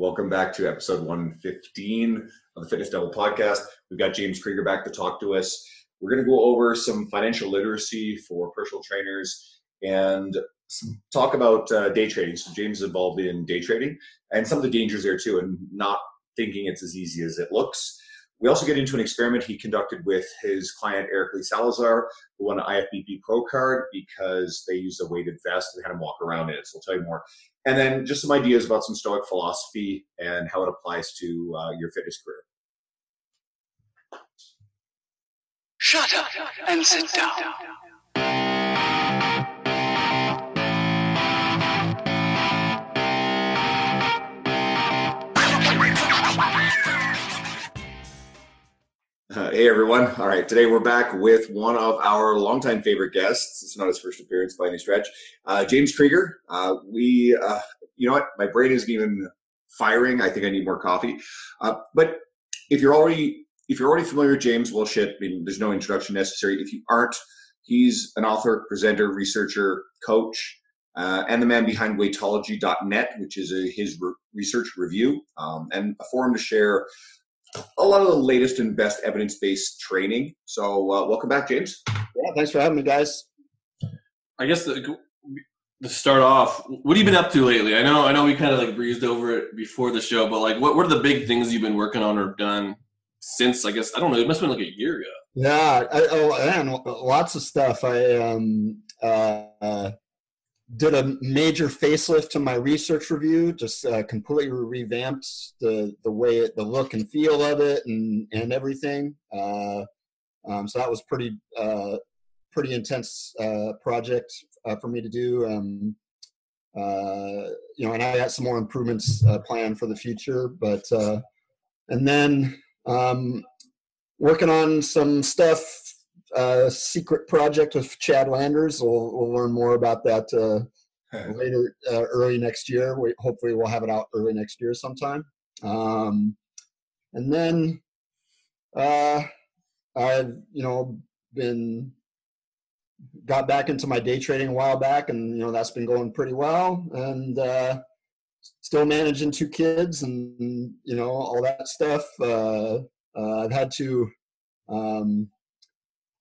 Welcome back to episode 115 of the Fitness Devil podcast. We've got James Krieger back to talk to us. We're going to go over some financial literacy for personal trainers and talk about uh, day trading. So, James is involved in day trading and some of the dangers there too, and not thinking it's as easy as it looks. We also get into an experiment he conducted with his client Eric Lee Salazar, who won an IFBB Pro card because they used a weighted vest and had him walk around in it. So I'll tell you more. And then just some ideas about some Stoic philosophy and how it applies to uh, your fitness career. Shut up and sit down. Uh, hey everyone. All right, today we're back with one of our longtime favorite guests. It's not his first appearance by any stretch. Uh, James Krieger. Uh, we, uh, you know what? My brain isn't even firing. I think I need more coffee. Uh, but if you're already if you're already familiar with James, well, shit. I mean, there's no introduction necessary. If you aren't, he's an author, presenter, researcher, coach, uh, and the man behind Weightology.net, which is a, his re- research review um, and a forum to share a lot of the latest and best evidence-based training. So, uh, welcome back, James. Yeah, thanks for having me, guys. I guess the, to start off, what have you been up to lately? I know, I know, we kind of like breezed over it before the show, but like, what, what are the big things you've been working on or done since? I guess I don't know. It must have been like a year ago. Yeah, I, oh man, lots of stuff. I um, uh, did a major facelift to my research review. Just uh, completely revamped the the way it, the look and feel of it, and and everything. Uh, um, so that was pretty uh, pretty intense uh, project uh, for me to do. Um, uh, you know, and I got some more improvements planned for the future. But and then um, working on some stuff. Uh, secret project with Chad Landers. We'll, we'll learn more about that uh, later, uh, early next year. We hopefully we'll have it out early next year sometime. Um, and then uh, I've you know been got back into my day trading a while back, and you know that's been going pretty well. And uh, still managing two kids, and you know all that stuff. Uh, uh, I've had to. Um,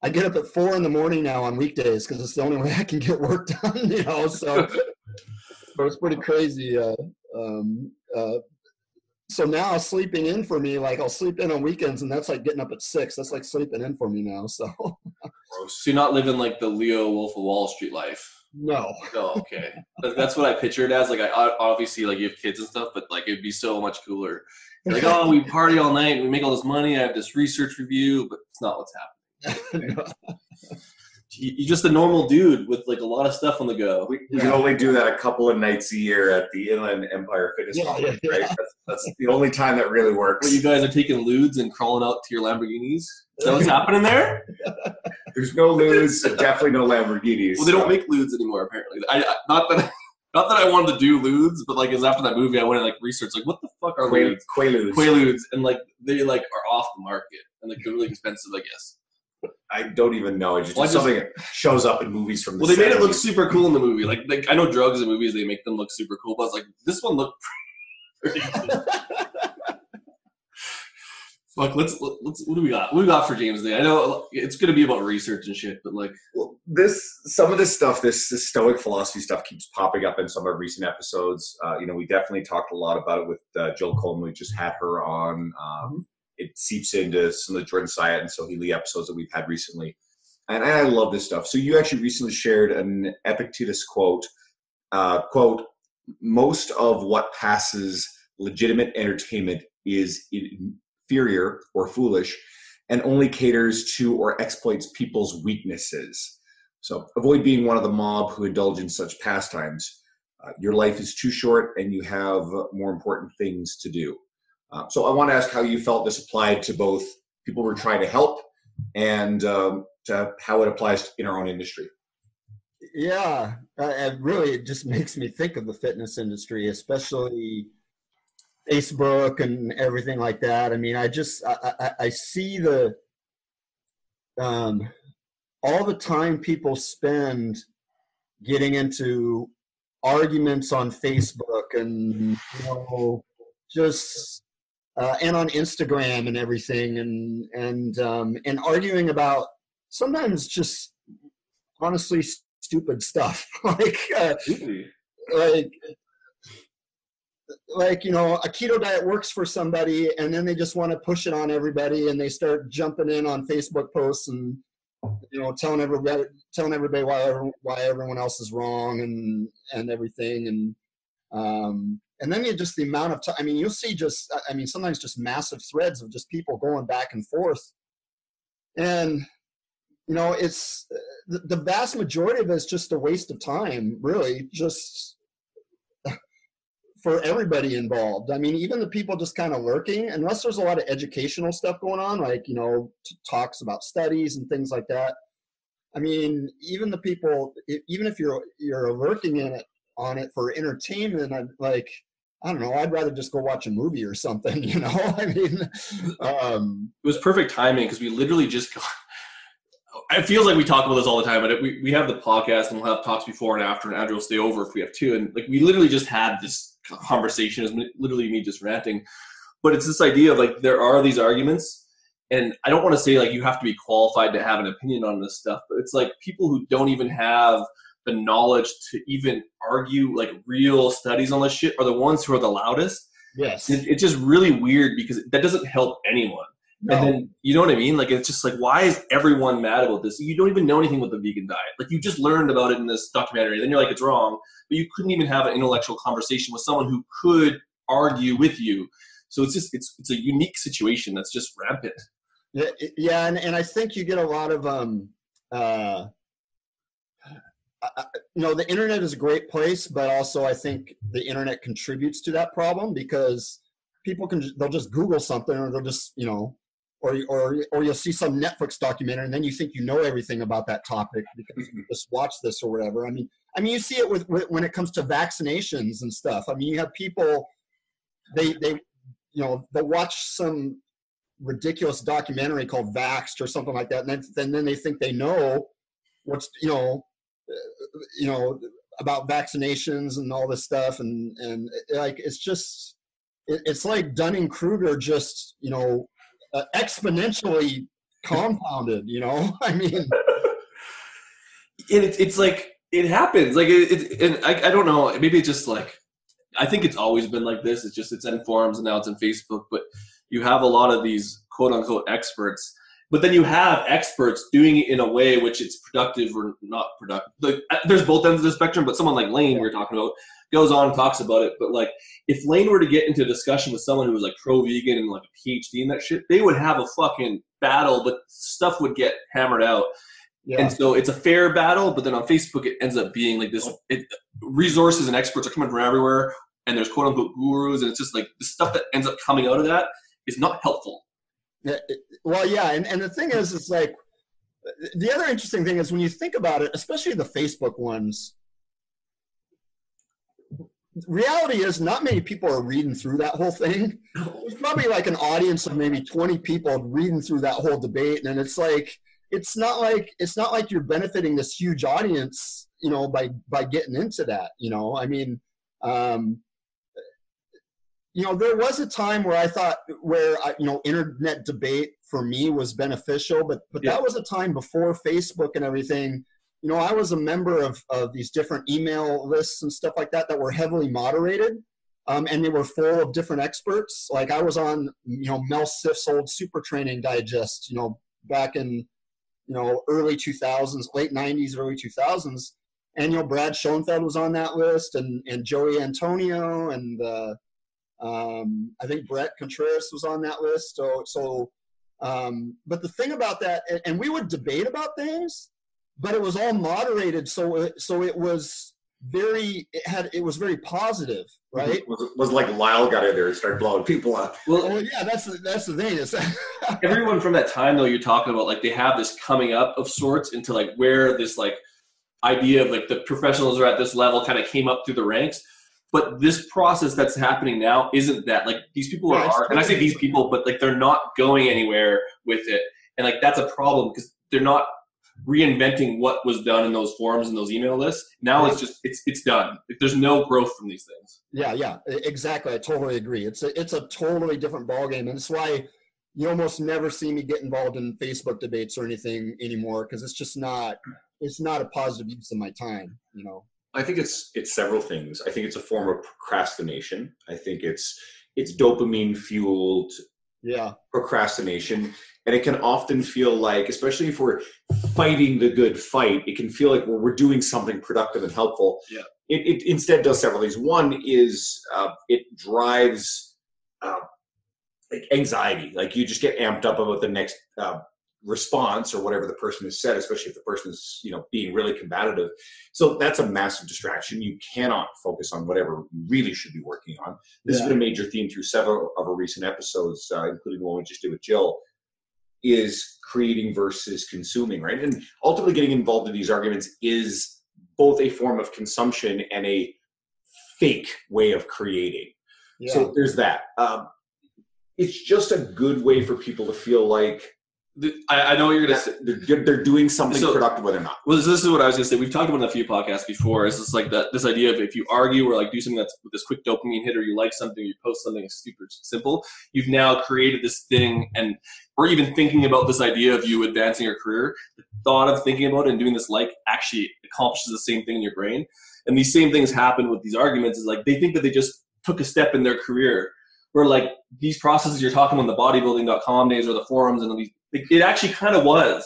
I get up at four in the morning now on weekdays because it's the only way I can get work done. You know, so but it's pretty crazy. Uh, um, uh, so now sleeping in for me, like I'll sleep in on weekends, and that's like getting up at six. That's like sleeping in for me now. So, so you're not living like the Leo Wolf of Wall Street life. No. Oh, okay. That's what I pictured as. Like, I obviously like you have kids and stuff, but like it'd be so much cooler. You're like, oh, we party all night, we make all this money. I have this research review, but it's not what's happening. You're just a normal dude with like a lot of stuff on the go. We, we can only do that a couple of nights a year at the Inland Empire Fitness Yeah, Conference, yeah, right? yeah. That's, that's the only time that really works. What you guys are taking lewds and crawling out to your Lamborghinis? Is that what's happening there? There's no lose, definitely no Lamborghinis. Well, they don't so- make lewds anymore. Apparently, I, I not that not that I wanted to do lewds, but like, is after that movie, I went and like researched like, what the fuck are Quail- lewds? Quaaludes. Quaaludes, and like they like are off the market and like they're really expensive, I guess. I don't even know. It's just Well, just- something that shows up in movies from the Well, they made it look super cool in the movie. Like, like I know drugs in movies they make them look super cool, but I was like, this one looked. pretty cool. Fuck, let's let's what do we got? What do we got for James Day? I know it's gonna be about research and shit, but like, Well, this some of this stuff, this, this Stoic philosophy stuff, keeps popping up in some of our recent episodes. Uh, you know, we definitely talked a lot about it with uh, Jill Coleman. We just had her on. Um, it seeps into some of the Jordan Syatt and Sohee Lee episodes that we've had recently, and I love this stuff. So you actually recently shared an Epictetus quote. Uh, quote: Most of what passes legitimate entertainment is inferior or foolish, and only caters to or exploits people's weaknesses. So avoid being one of the mob who indulge in such pastimes. Uh, your life is too short and you have more important things to do. Uh, so I want to ask how you felt this applied to both people we're trying to help and um, to how it applies in our own industry. yeah, uh, it really it just makes me think of the fitness industry, especially Facebook and everything like that. I mean, I just I, I, I see the um, all the time people spend getting into arguments on Facebook and you know just uh, and on Instagram and everything, and and um, and arguing about sometimes just honestly stupid stuff. Like uh, like like you know a keto diet works for somebody and then they just want to push it on everybody and they start jumping in on facebook posts and you know telling everybody telling everybody why why everyone else is wrong and and everything and um and then you just the amount of time i mean you'll see just i mean sometimes just massive threads of just people going back and forth and you know it's the, vast majority of it is just a waste of time really just for everybody involved. I mean, even the people just kind of lurking, unless there's a lot of educational stuff going on, like, you know, talks about studies and things like that. I mean, even the people, even if you're you're lurking in it on it for entertainment, like, I don't know, I'd rather just go watch a movie or something, you know? I mean, um, it was perfect timing because we literally just got, it feels like we talk about this all the time, but it, we, we have the podcast and we'll have talks before and after, and Andrew will stay over if we have two. And like we literally just had this conversation is literally me just ranting. But it's this idea of like there are these arguments, and I don't want to say like you have to be qualified to have an opinion on this stuff, but it's like people who don't even have the knowledge to even argue like real studies on this shit are the ones who are the loudest. Yes. It, it's just really weird because that doesn't help anyone. No. And then you know what I mean? Like it's just like why is everyone mad about this? You don't even know anything about the vegan diet. Like you just learned about it in this documentary. and Then you're like it's wrong, but you couldn't even have an intellectual conversation with someone who could argue with you. So it's just it's it's a unique situation that's just rampant. Yeah, yeah, and, and I think you get a lot of um uh you know the internet is a great place, but also I think the internet contributes to that problem because people can they'll just Google something or they'll just you know or or or you'll see some Netflix documentary and then you think you know everything about that topic because you just watch this or whatever. I mean, I mean, you see it with, when it comes to vaccinations and stuff. I mean, you have people they they you know they'll watch some ridiculous documentary called Vaxxed or something like that, and then and then they think they know what's you know you know about vaccinations and all this stuff, and and like it's just it's like Dunning Kruger just you know uh, exponentially compounded. You know, I mean, it's it's like it happens. Like it, it and I, I don't know. Maybe it's just like I think it's always been like this. It's just it's in forums and now it's in Facebook. But you have a lot of these quote unquote experts. But then you have experts doing it in a way which it's productive or not productive. Like, uh, there's both ends of the spectrum. But someone like Layne, we are talking about, goes on and talks about it. But like, if Layne were to get into a discussion with someone who was like pro vegan and like a PhD in that shit, they would have a fucking battle, but stuff would get hammered out. Yeah. And so it's a fair battle, but then on Facebook it ends up being like this: it, resources and experts are coming from everywhere, and there's quote unquote gurus, and it's just like the stuff that ends up coming out of that is not helpful. Well, yeah, and and the thing is, it's like the other interesting thing is when you think about it, especially the Facebook ones, reality is not many people are reading through that whole thing. There's probably like an audience of maybe 20 people reading through that whole debate. And it's like, it's not like, it's not like you're benefiting this huge audience, you know, by, by getting into that, you know, I mean, um, you know, there was a time where I thought where, I, you know, internet debate for me was beneficial, but, but yeah. that was a time before Facebook and everything you know, I was a member of, of these different email lists and stuff like that that were heavily moderated. Um, and they were full of different experts. Like I was on, you know, Mel Siff's old Super Training Digest, you know, back in, you know, early 2000s, late 90s, early 2000s. And, you know, Brad Schoenfeld was on that list and, and Jose Antonio and uh, um, I think Bret Contreras was on that list. So, so um, but the thing about that, and we would debate about things, but it was all moderated, so it, so it was very it had it was very positive, right? Was, was like Lyle got in there and started blowing people up. Well, well yeah, that's the, that's the thing. Is everyone from that time though you're talking about like they have this coming up of sorts into like where this like idea of like the professionals are at this level kind of came up through the ranks. But this process that's happening now isn't that like these people are, are and I say these people, but like they're not going anywhere with it, and like that's a problem because they're not reinventing what was done in those forums and those email lists. Now it's just it's it's done. There's no growth from these things. Yeah, yeah, exactly. I totally agree. It's a it's a totally different ballgame, and that's why you almost never see me get involved in Facebook debates or anything anymore because it's just not it's not a positive use of my time. You know. I think it's it's several things. I think it's a form of procrastination. I think it's it's dopamine fueled Yeah. procrastination and it can often feel like especially if we're fighting the good fight it can feel like we're, we're doing something productive and helpful Yeah. it, it instead does several things one is uh, it drives uh, like anxiety like you just get amped up about the next uh, response or whatever the person has said especially if the person is you know being really combative so that's a massive distraction you cannot focus on whatever you really should be working on this Yeah. has been a major theme through several of our recent episodes, uh, including the one we just did with Jill, is creating versus consuming, right? And ultimately, getting involved in these arguments is both a form of consumption and a fake way of creating. Yeah. So there's that. Um, it's just a good way for people to feel like The- I, I know what you're gonna say. they're, they're doing something So- productive when they're not. Well, this, this is what I was gonna say. We've talked about it in a few podcasts before. It's just like that this idea of if you argue or like do something that's with this quick dopamine hit, or you like something, you post something super simple. You've now created this thing, and or even thinking about this idea of you advancing your career. The thought of thinking about it and doing this like actually accomplishes the same thing in your brain. And these same things happen with these arguments. Is like they think that they just took a step in their career. Where like these processes you're talking about in the bodybuilding.com days or the forums and these, it, it actually kind of was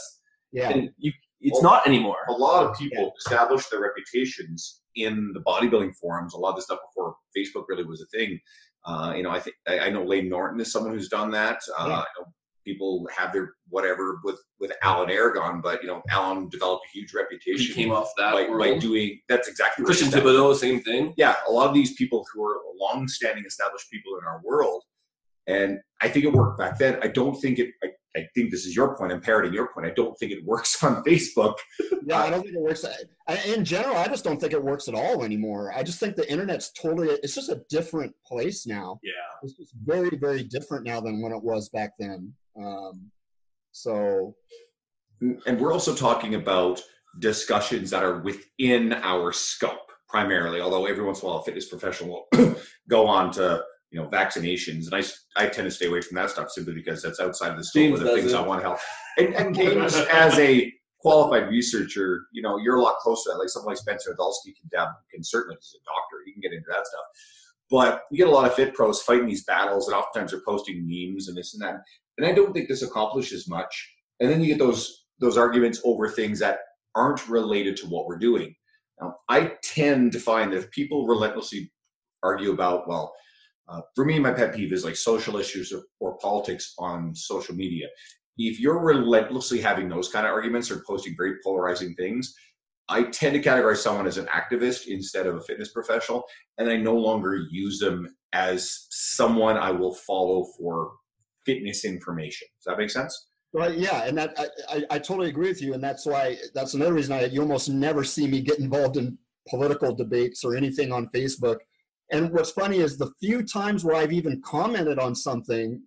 yeah. and you it's Well, not anymore. a lot of people established their reputations in the bodybuilding forums. A lot of this stuff before Facebook really was a thing. Uh, you know, I think I, I know Layne Norton is someone who's done that. Uh, Yeah. I know people have their whatever with with Alan Aragon, but you know, Alan developed a huge He reputation came off that by, by doing. That's exactly what Christian he. Thibaudeau, same thing. Yeah, a lot of these people who are long-standing established people in our world, and I think it worked back then. I don't think it. I, I think this is your point. I'm parroting your point. I don't think it works on Facebook. Yeah, I don't think it works. In general, I just don't think it works at all anymore. I just think the internet's totally, it's just a different place now. Yeah. It's just very, very different now than when it was back then. Um, so, and we're also talking about discussions that are within our scope primarily although every once in a while a fitness professional will go on to you know vaccinations. And I, I tend to stay away from that stuff simply because that's outside of the scope of the things it. i want to help. And, and james as a qualified researcher you know you're a lot closer to that. Like someone like spencer Nadolsky can, can certainly he's a doctor he can get into that stuff. But you get a lot of fit pros fighting these battles and oftentimes they're posting memes and this and that. And i don't think this accomplishes much. And then you get those those arguments over things that aren't related to what we're doing. Now, I tend to find that if people relentlessly argue about, well, uh, for me, my pet peeve is like social issues or, or politics on social media. If you're relentlessly having those kind of arguments or posting very polarizing things, I tend to categorize someone as an activist instead of a fitness professional, and I no longer use them as someone I will follow for fitness information. Does that make sense? Well, yeah, and that I, I, I totally agree with you, and that's why that's another reason I you almost never see me get involved in political debates or anything on Facebook. And what's funny is the few times where I've even commented on something,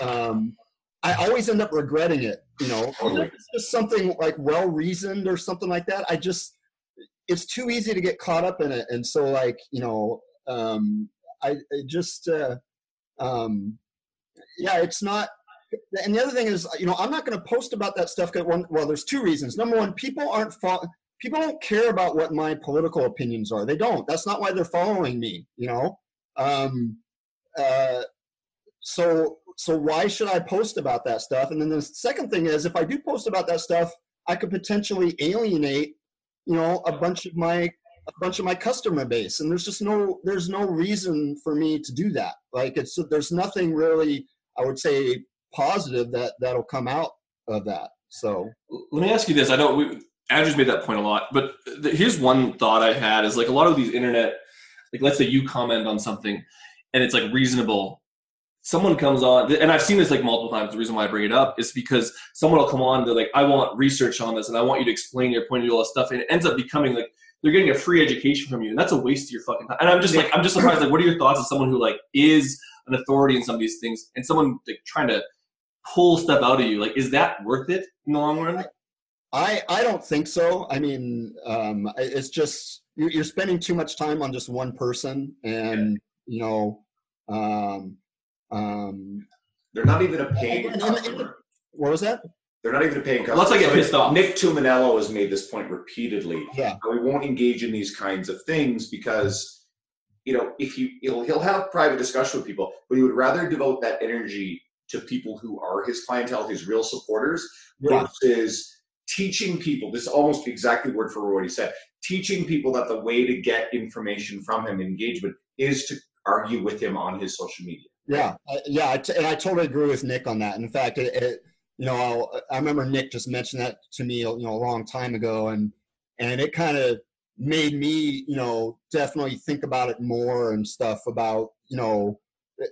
um, I always end up regretting it. You know, Totally. it's just something like well reasoned or something like that. I just it's too easy to get caught up in it, and so like you know, um, I, I just uh, um, yeah, it's not and the other thing is, you know, I'm not going to post about that stuff. 'cause One, well, there's two reasons. Number one, people aren't fo- people don't care about what my political opinions are. They don't. That's not why they're following me. You know, um, uh, so so why should I post about that stuff? And then the second thing is, if I do post about that stuff, I could potentially alienate, you know, a bunch of my a bunch of my customer base, and there's just no there's no reason for me to do that. Like it's there's nothing really I would say positive that that'll come out of that. So Let me ask you this. I know we, Andrew's made that point a lot, but here's one thought I had: is like a lot of these internet, like let's say you comment on something, and it's like reasonable. Someone comes on, and I've seen this like multiple times. The reason why I bring it up is because someone will come on. And they're like, "I want research on this, and I want you to explain your point of view, all this stuff," and it ends up becoming like they're getting a free education from you, and that's a waste of your fucking time. And I'm just like, I'm just surprised. Like, what are your thoughts as someone who like is an authority in some of these things, and someone like trying to pull stuff out of you? Like, is that worth it in the long run? I I don't think so. I mean, um, it's just you're, you're spending too much time on just one person, and you know, um, um, They're not even a paying And- and- and- what was that? They're not even a paying customer. Let's not get pissed off. Nick Tuminello has made this point repeatedly. Yeah, we won't engage in these kinds of things because you know if you he'll, he'll have private discussion with people but he would rather devote that energy to people who are his clientele his real supporters yeah, versus teaching people this is almost exactly word for what he said teaching people that the way to get information from him engagement is to argue with him on his social media yeah, yeah. And I totally agree with Nick on that. In fact, it, it you know, I remember Nick just mentioned that to me, you know, a long time ago, and and it kind of made me, you know, definitely think about it more and stuff about, you know, eh,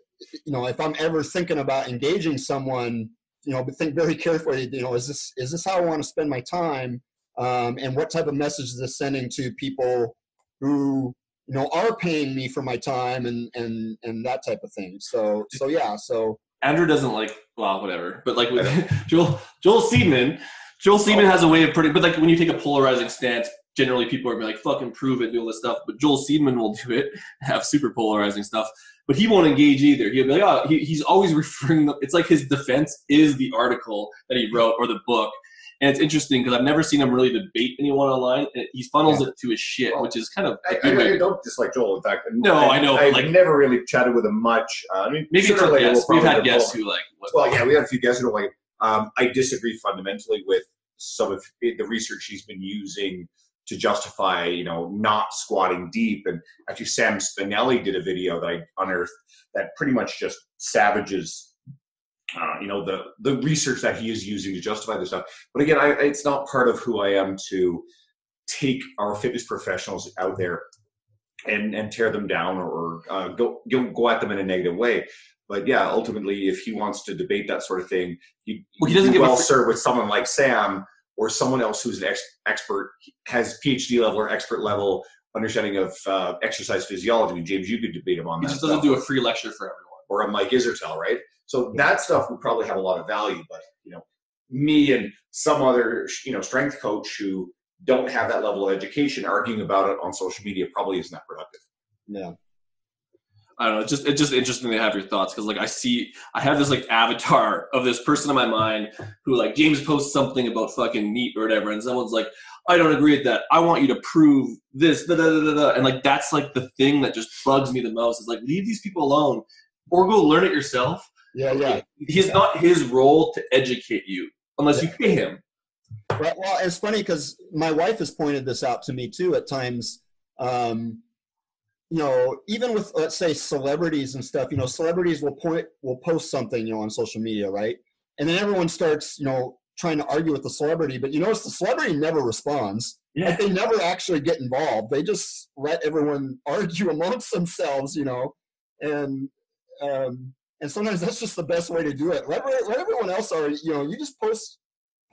you know, if I'm ever thinking about engaging someone, you know, but think very carefully, you know, is this is this how I want to spend my time, um, and what type of message is this sending to people who you know are paying me for my time and and and that type of thing. So so yeah, so Andrew doesn't like well, whatever. But like with Joel Joel Seedman, Joel Seedman has a way of pretty but like when you take a polarizing stance, generally people are like, fucking prove it, do all this stuff. But Joel Seedman will do it, have super polarizing stuff. But he won't engage either. He'll be like, oh, he, he's always referring. It's like his defense is the article that he wrote or the book, and it's interesting because I've never seen him really debate anyone online. And he funnels it to his shit, which is kind of I, I, I don't dislike Joel. In fact, No, I know, I've like- never really chatted with him much. Uh, I mean, maybe it's later we'll. We've had guests who like Well, yeah, we had a few guests who like, um, I disagree fundamentally with some of the research he's been using to justify, you know, not squatting deep. And actually, Sam Spinelli did a video that I unearthed that pretty much just savages, uh, you know, the the research that he is using to justify this stuff. But again, I, it's not part of who I am to take our fitness professionals out there and and tear them down or uh, go, go go at them in a negative way. But yeah, ultimately, if he wants to debate that sort of thing, he, Well, he doesn't a well served with someone like Sam or someone else who's an ex- expert, has PhD level or expert level understanding of uh, exercise physiology. I mean, James, you could debate him on he that. just doesn't stuff. do a free lecture for everyone. or a Mike Israetel, right? So that stuff would probably have a lot of value. But you know, me and some other you know strength coach who don't have that level of education arguing about it on social media probably isn't that productive. yeah. I don't know. It's just it's just interesting to have your thoughts because like I see I have this like avatar of this person in my mind who like James posts something about fucking meat or whatever, and someone's like, I don't agree with that. I want you to prove this, da, da, da, da, and like that's like the thing that just bugs me the most. Is like leave these people alone or go learn it yourself. Yeah, yeah. He's not his role to educate you unless you pay him. Right. Well, it's funny because my wife has pointed this out to me too at times. Um, you know, even with let's say celebrities and stuff, you know, celebrities will point will post something, you know, on social media, right? And then everyone starts, you know, trying to argue with the celebrity, but you notice the celebrity never responds. Like they never actually get involved. They just let everyone argue amongst themselves, you know, and um, and sometimes that's just the best way to do it. Let, let everyone else are, you know, you just post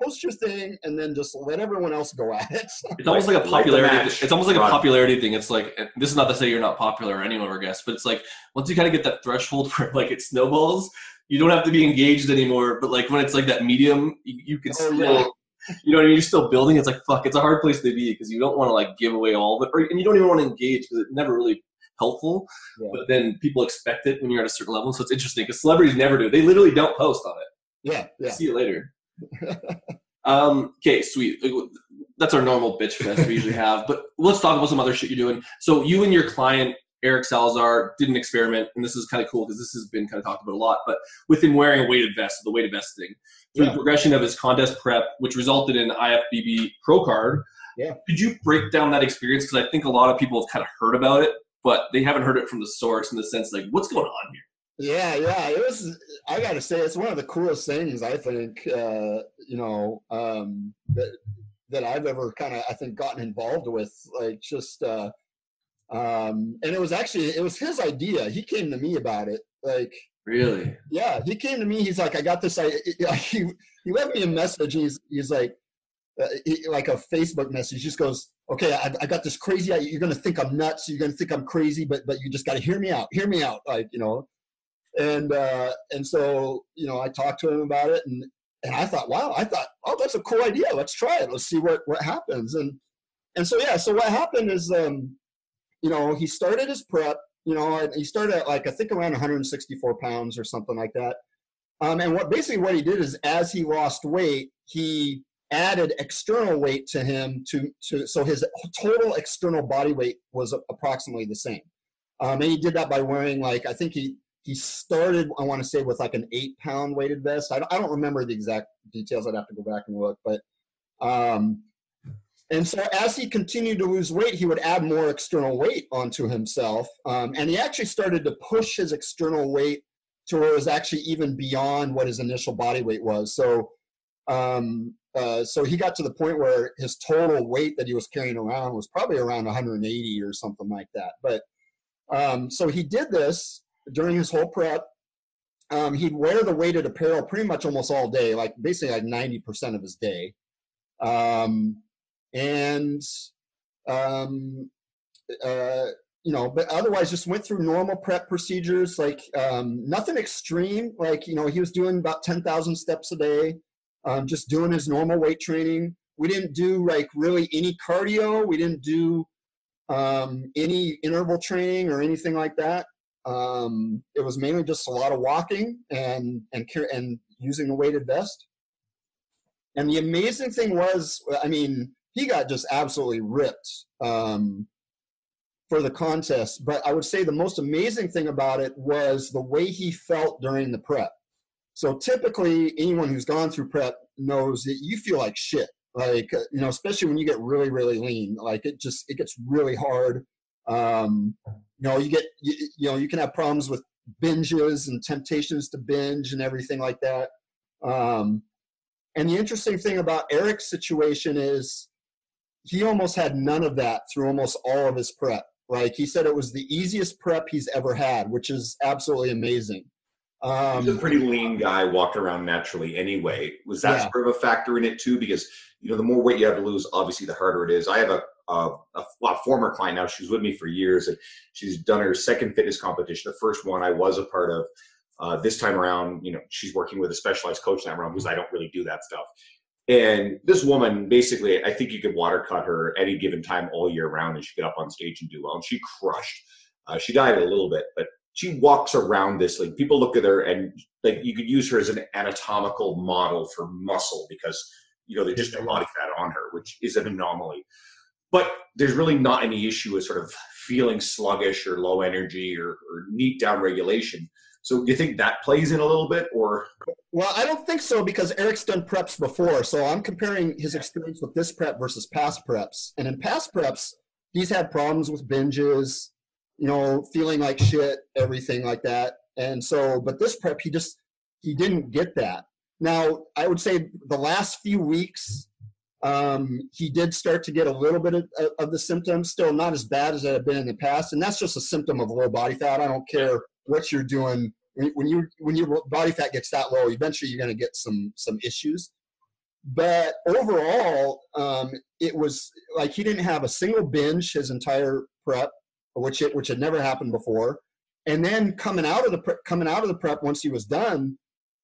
post your thing and then just let everyone else go at it. It's almost like a popularity. match. it's almost like Run. a popularity thing. It's like this is not to say you're not popular or any of our guests, but it's like once you kind of get that threshold where like it snowballs, you don't have to be engaged anymore. But like when it's like that medium, you, you can Oh, still, yeah. you know what I mean. You're still building. It's like fuck. It's a hard place to be because you don't want to like give away all of it, or, and you don't even want to engage because it's never really helpful. Yeah. But then people expect it when you're at a certain level, so it's interesting because celebrities never do. They literally don't post on it. yeah, yeah. See you later. um, okay, sweet. That's our normal bitch fest we usually have. But let's talk about some other shit you're doing. So you and your client Eric Salazar did an experiment, and this is kind of cool because this has been kind of talked about a lot. But with him wearing a weighted vest, the weighted vest thing, through Yeah. the progression of his contest prep, which resulted in IFBB Pro Card. Yeah. Could you break down that experience? Because I think a lot of people have kind of heard about it, but they haven't heard it from the source in the sense like, what's going on here? Yeah, yeah. It was. I got to say, it's one of the coolest things I think. Uh, you know, um, that that I've ever kind of I think gotten involved with. Like just, uh, um, and it was actually it was his idea. He came to me about it. Like, Really? yeah, he came to me. He's like, I got this. I he he left me a message. He's he's like. Uh, he, like a Facebook message, he just goes, "Okay, I, I got this crazy. You're gonna think I'm nuts. You're gonna think I'm crazy, but but you just got to hear me out. Hear me out. Like you know, and uh, and so you know I talked to him about it, and and I thought, wow, I thought, oh, that's a cool idea. Let's try it. Let's see what what happens. And and so yeah, so what happened is, um, you know, he started his prep. You know, he started at like I think around 164 pounds or something like that. Um, and what basically what he did is, as he lost weight, he added external weight to him to to so his total external body weight was approximately the same. Um, and he did that by wearing like I think he he started I want to say with like an eight pound weighted vest. I don't, I don't remember the exact details. I'd have to go back and look, but um, and so as he continued to lose weight, he would add more external weight onto himself, um, and he actually started to push his external weight to where it was actually even beyond what his initial body weight was. So um, uh, so he got to the point where his total weight that he was carrying around was probably around 180 or something like that. But um, so he did this during his whole prep. Um, he'd wear the weighted apparel pretty much almost all day, like basically like 90% of his day. Um, and, um, uh, you know, but otherwise just went through normal prep procedures, like um, nothing extreme. Like, you know, he was doing about 10,000 steps a day, um, just doing his normal weight training. We didn't do like really any cardio. We didn't do um, any interval training or anything like that. Um, it was mainly just a lot of walking and and and using a weighted vest. And the amazing thing was, I mean, he got just absolutely ripped um, for the contest. But I would say the most amazing thing about it was the way he felt during the prep. So typically, anyone who's gone through prep knows that you feel like shit. Like you know, especially when you get really, really lean. Like it just it gets really hard. Um, you know, you get you, you know you can have problems with binges and temptations to binge and everything like that. Um, and the interesting thing about Eric's situation is he almost had none of that through almost all of his prep. Like he said, it was the easiest prep he's ever had, which is absolutely amazing. Um, He's a pretty lean guy, walked around naturally anyway. Was that yeah. sort of a factor in it too? Because you know, the more weight you have to lose, obviously, the harder it is. I have a a, a, a former client now. She's with me for years, and she's done her second fitness competition. The first one I was a part of. Uh, this time around, you know, she's working with a specialized coach that round because I don't really do that stuff. And this woman, basically, I think you could water cut her any given time all year round, and she get up on stage and do well. And she crushed. Uh, she died a little bit, but she walks around this like people look at her and like you could use her as an anatomical model for muscle because you know there's just no body fat on her which is an anomaly but there's really not any issue with sort of feeling sluggish or low energy or, or NEAT down regulation so do you think that plays in a little bit or well i don't think so because eric's done preps before so i'm comparing his experience with this prep versus past preps and in past preps he's had problems with binges you know, feeling like shit, everything like that. And so, but this prep, he just, he didn't get that. Now, I would say the last few weeks, um, he did start to get a little bit of, of, the symptoms, still not as bad as it had been in the past. And that's just a symptom of low body fat. I don't care what you're doing. When you when your body fat gets that low, eventually you're going to get some some issues. But overall, um, it was like he didn't have a single binge his entire prep which it, which had never happened before. And then coming out of the pre- coming out of the prep once he was done,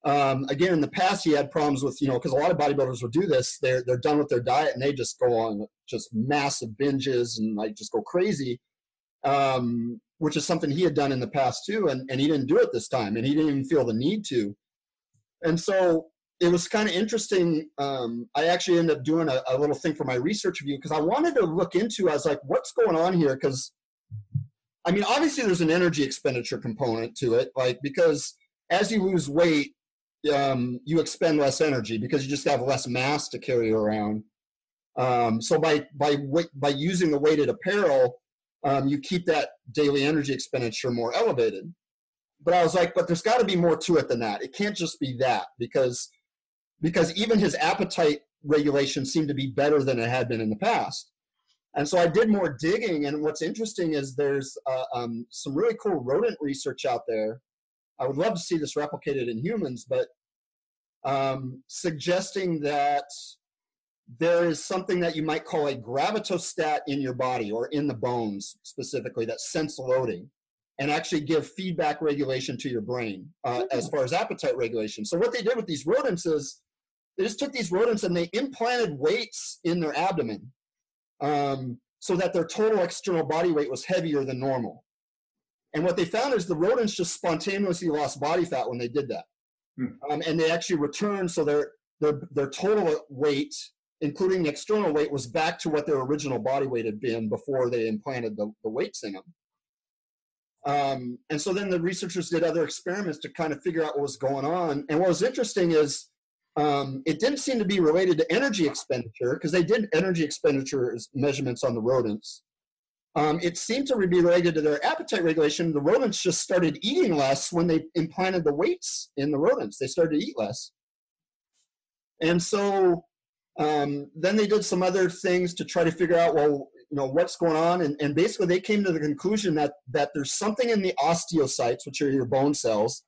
um, again in the past he had problems with you know because a lot of bodybuilders will do this. They're they're done with their diet and they just go on just massive binges and like just go crazy, um, which is something he had done in the past too. And and he didn't do it this time, and he didn't even feel the need to. And so it was kind of interesting. Um, I actually ended up doing a, a, little thing for my research review because I wanted to look into. I was like, what's going on here? Because I mean, obviously there's an energy expenditure component to it, like because as you lose weight, um, you expend less energy because you just have less mass to carry around. Um, so by by by using the weighted apparel, um, you keep that daily energy expenditure more elevated. But I was like, but there's got to be more to it than that. It can't just be that because because even his appetite regulation seemed to be better than it had been in the past. And so I did more digging, and what's interesting is there's uh, um, some really cool rodent research out there. I would love to see this replicated in humans, but um, suggesting that there is something that you might call a gravitostat in your body or in the bones specifically that sense loading and actually give feedback regulation to your brain uh, as far as appetite regulation. So what they did with these rodents is they just took these rodents and they implanted weights in their abdomen um, so that their total external body weight was heavier than normal. And what they found is the rodents just spontaneously lost body fat when they did that. Hmm. Um, and they actually returned so their, their, their total weight, including the external weight, was back to what their original body weight had been before they implanted the, the weights in them. Um, and so then the researchers did other experiments to kind of figure out what was going on. And what was interesting is um, it didn't seem to be related to energy expenditure because they did energy expenditure measurements on the rodents. Um, it seemed to be related to their appetite regulation. The rodents just started eating less when they implanted the weights in the rodents. They started to eat less. And so um, then they did some other things to try to figure out, well, you know, what's going on. And, and basically they came to the conclusion that, that there's something in the osteocytes, which are your bone cells,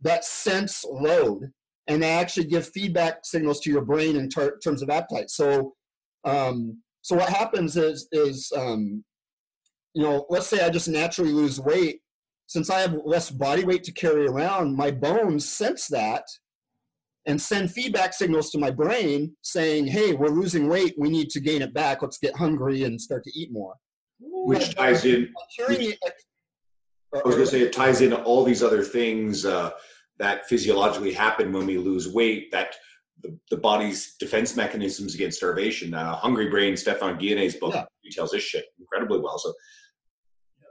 that sense load and they actually give feedback signals to your brain in ter- terms of appetite. So, um, so what happens is, is um, you know, let's say I just naturally lose weight. Since I have less body weight to carry around, my bones sense that and send feedback signals to my brain saying, "Hey, we're losing weight. We need to gain it back. Let's get hungry and start to eat more." Which ties in. It, I was going to say it ties into all these other things uh, that physiologically happen when we lose weight. That the, the body's defense mechanisms against starvation. Uh, Hungry Brain, Stefan Guyenet's book Yeah. details this shit incredibly well. So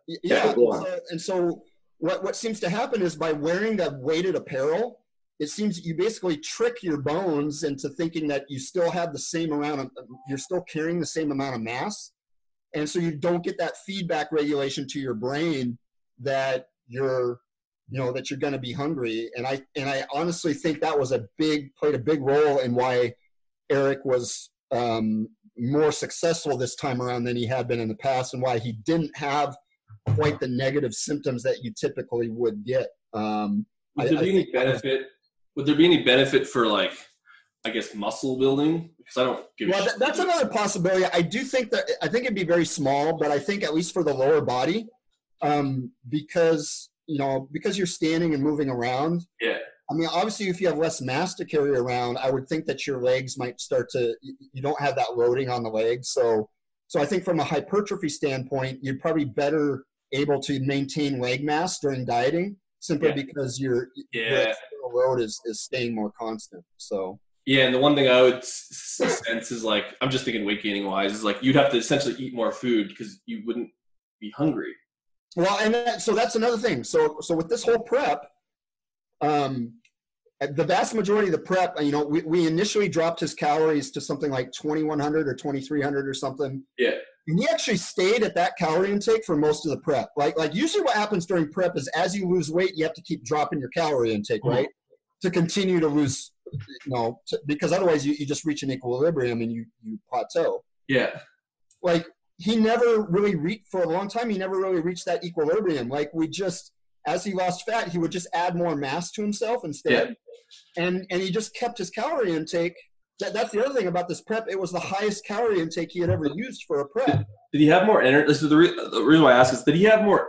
Yeah, Yeah, and so, and so what what seems to happen is by wearing that weighted apparel, it seems that you basically trick your bones into thinking that you still have the same amount of you're still carrying the same amount of mass, and so you don't get that feedback regulation to your brain that you're you know that you're going to be hungry. And i and i honestly think that was a big played a big role in why eric was um, more successful this time around than he had been in the past and why he didn't have quite the negative symptoms that you typically would get. Um, Would I- there be any think that was- benefit? Would there be any benefit for like, I guess, muscle building? Because I don't give. well, that, that's another possibility. I do think that I think it'd be very small, but I think at least for the lower body, um, because you know because you're standing and moving around. Yeah. I mean, obviously, if you have less mass to carry around, I would think that your legs might start to. you- don't have that loading on the legs, so so I think from a hypertrophy standpoint, you're probably better able to maintain leg mass during dieting simply Yeah. because your your Yeah. external load is is staying more constant. So. Yeah, and the one thing I would sense is like I'm just thinking weight gaining wise is like you'd have to essentially eat more food because you wouldn't be hungry. Well, and that, so that's another thing. So, so with this whole prep, um, the vast majority of the prep, you know, we, we initially dropped his calories to something like 2100 or 2300 or something. Yeah. And he actually stayed at that calorie intake for most of the prep. Like, like usually what happens during prep is as you lose weight, you have to keep dropping your calorie intake, Mhm. right? To continue to lose, you know, to, because otherwise you, you just reach an equilibrium and you, you plateau Yeah, like he never really reached for a long time he never really reached that equilibrium like we just as he lost fat he would just add more mass to himself instead Yeah. and and he just kept his calorie intake that, that's the other thing about this prep it was the highest calorie intake he had ever used for a prep did he have more energy? This is the, re- the reason why I ask is did he have more?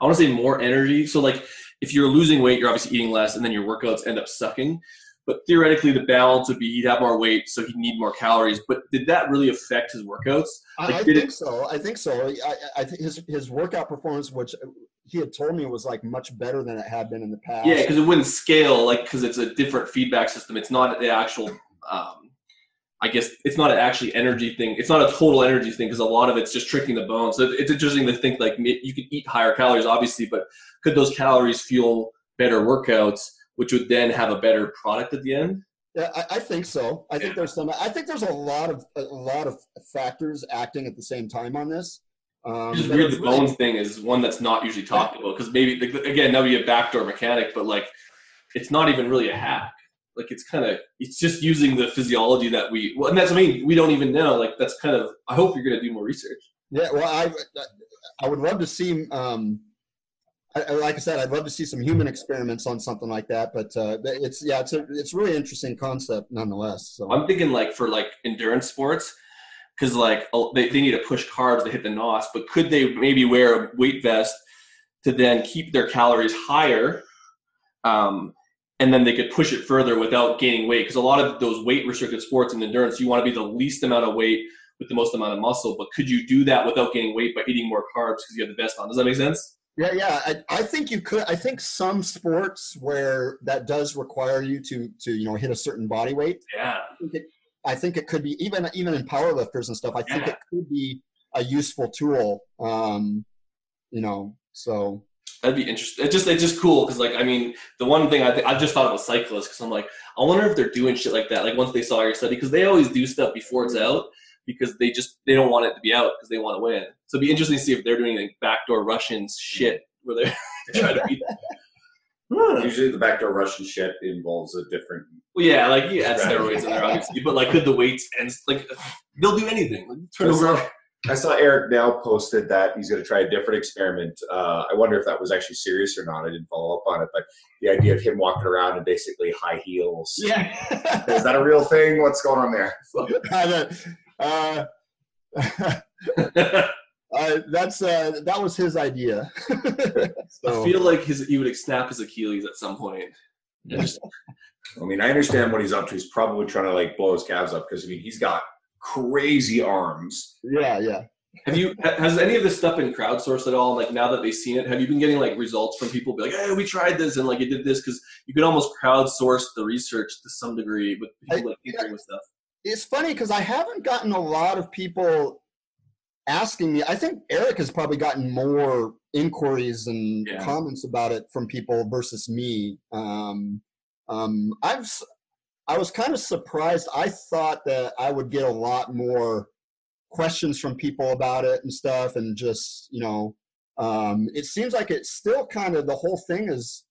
I want to say more energy. So like if you're losing weight, you're obviously eating less, and then your workouts end up sucking. But theoretically, the balance would be he'd have more weight, so he'd need more calories. But did that really affect his workouts? i, Like, I it- think so i think so i, I think his, his workout performance which he had told me was like much better than it had been in the past Yeah, because it wouldn't scale, like because it's a different feedback system. It's not the actual. Um, I guess it's not an actually energy thing. It's not a total energy thing because a lot of it's just tricking the bone. So it's interesting to think like you could eat higher calories, obviously, but could those calories fuel better workouts, which would then have a better product at the end? Yeah, I, I think so. I think there's some. I think there's a lot of a lot of factors acting at the same time on this. Um, It's just weird. The really- bones thing is one that's not usually talked about because maybe again that would be a backdoor mechanic, but like it's not even really a hack. Like it's kind of it's just using the physiology that we well, and that's I mean. We don't even know. Like that's kind of. I hope you're going to do more research. Yeah, well, I I would love to see. Um, I, like I said, I'd love to see some human experiments on something like that. But uh, it's yeah, it's a it's really interesting concept nonetheless. So I'm thinking like for like endurance sports, because like they, they need to push carbs to hit the NOS, but could they maybe wear a weight vest to then keep their calories higher, um, and then they could push it further without gaining weight. Because a lot of those weight restricted sports and endurance, you want to be the least amount of weight with the most amount of muscle. But could you do that without gaining weight by eating more carbs because you have the vest on? Does that make sense? Yeah, yeah. I, I think you could. I think some sports where that does require you to to you know hit a certain body weight. Yeah. I think it, I think it could be even even in powerlifters and stuff. I think it could be a useful tool. Um, you know, so That'd be interesting. It's just it's just cool because like I mean the one thing I th- I've just thought about cyclists because I'm like I wonder if they're doing shit like that like once they saw your study because they always do stuff before it's out because they just they don't want it to be out because they want to win. So it'd be interesting to see if they're doing like backdoor Russian shit where they're trying to beat. Huh. Hmm. Usually, the backdoor Russian shit involves a different. Well, yeah, like you add Right. steroids in there obviously, but like could the weights and like they'll do anything. Like, turn I over. Saw, I saw Eric now posted that he's going to try a different experiment. Uh, I wonder if that was actually serious or not. I didn't follow up on it, but the idea of him walking around in basically high heels. yeah. Is that a real thing? What's going on there? uh, uh, that's uh, that was his idea. I feel like his he would snap his Achilles at some point. I mean, I understand what he's up to. He's probably trying to like blow his calves up because I mean, he's got crazy arms. yeah, yeah. Have you has any of this stuff been crowdsourced at all? Like now that they've seen it, have you been getting like results from people be like, "Hey, we tried this and like it did this"? Because you could almost crowdsource the research to some degree with people like tinkering with stuff. It's funny because I haven't gotten a lot of people asking me. I think Eric has probably gotten more inquiries and Yeah. comments about it from people versus me. Um, um, I've I was kind of surprised. I thought that I would get a lot more questions from people about it and stuff, and just you know, um, it seems like it's still kind of the whole thing is.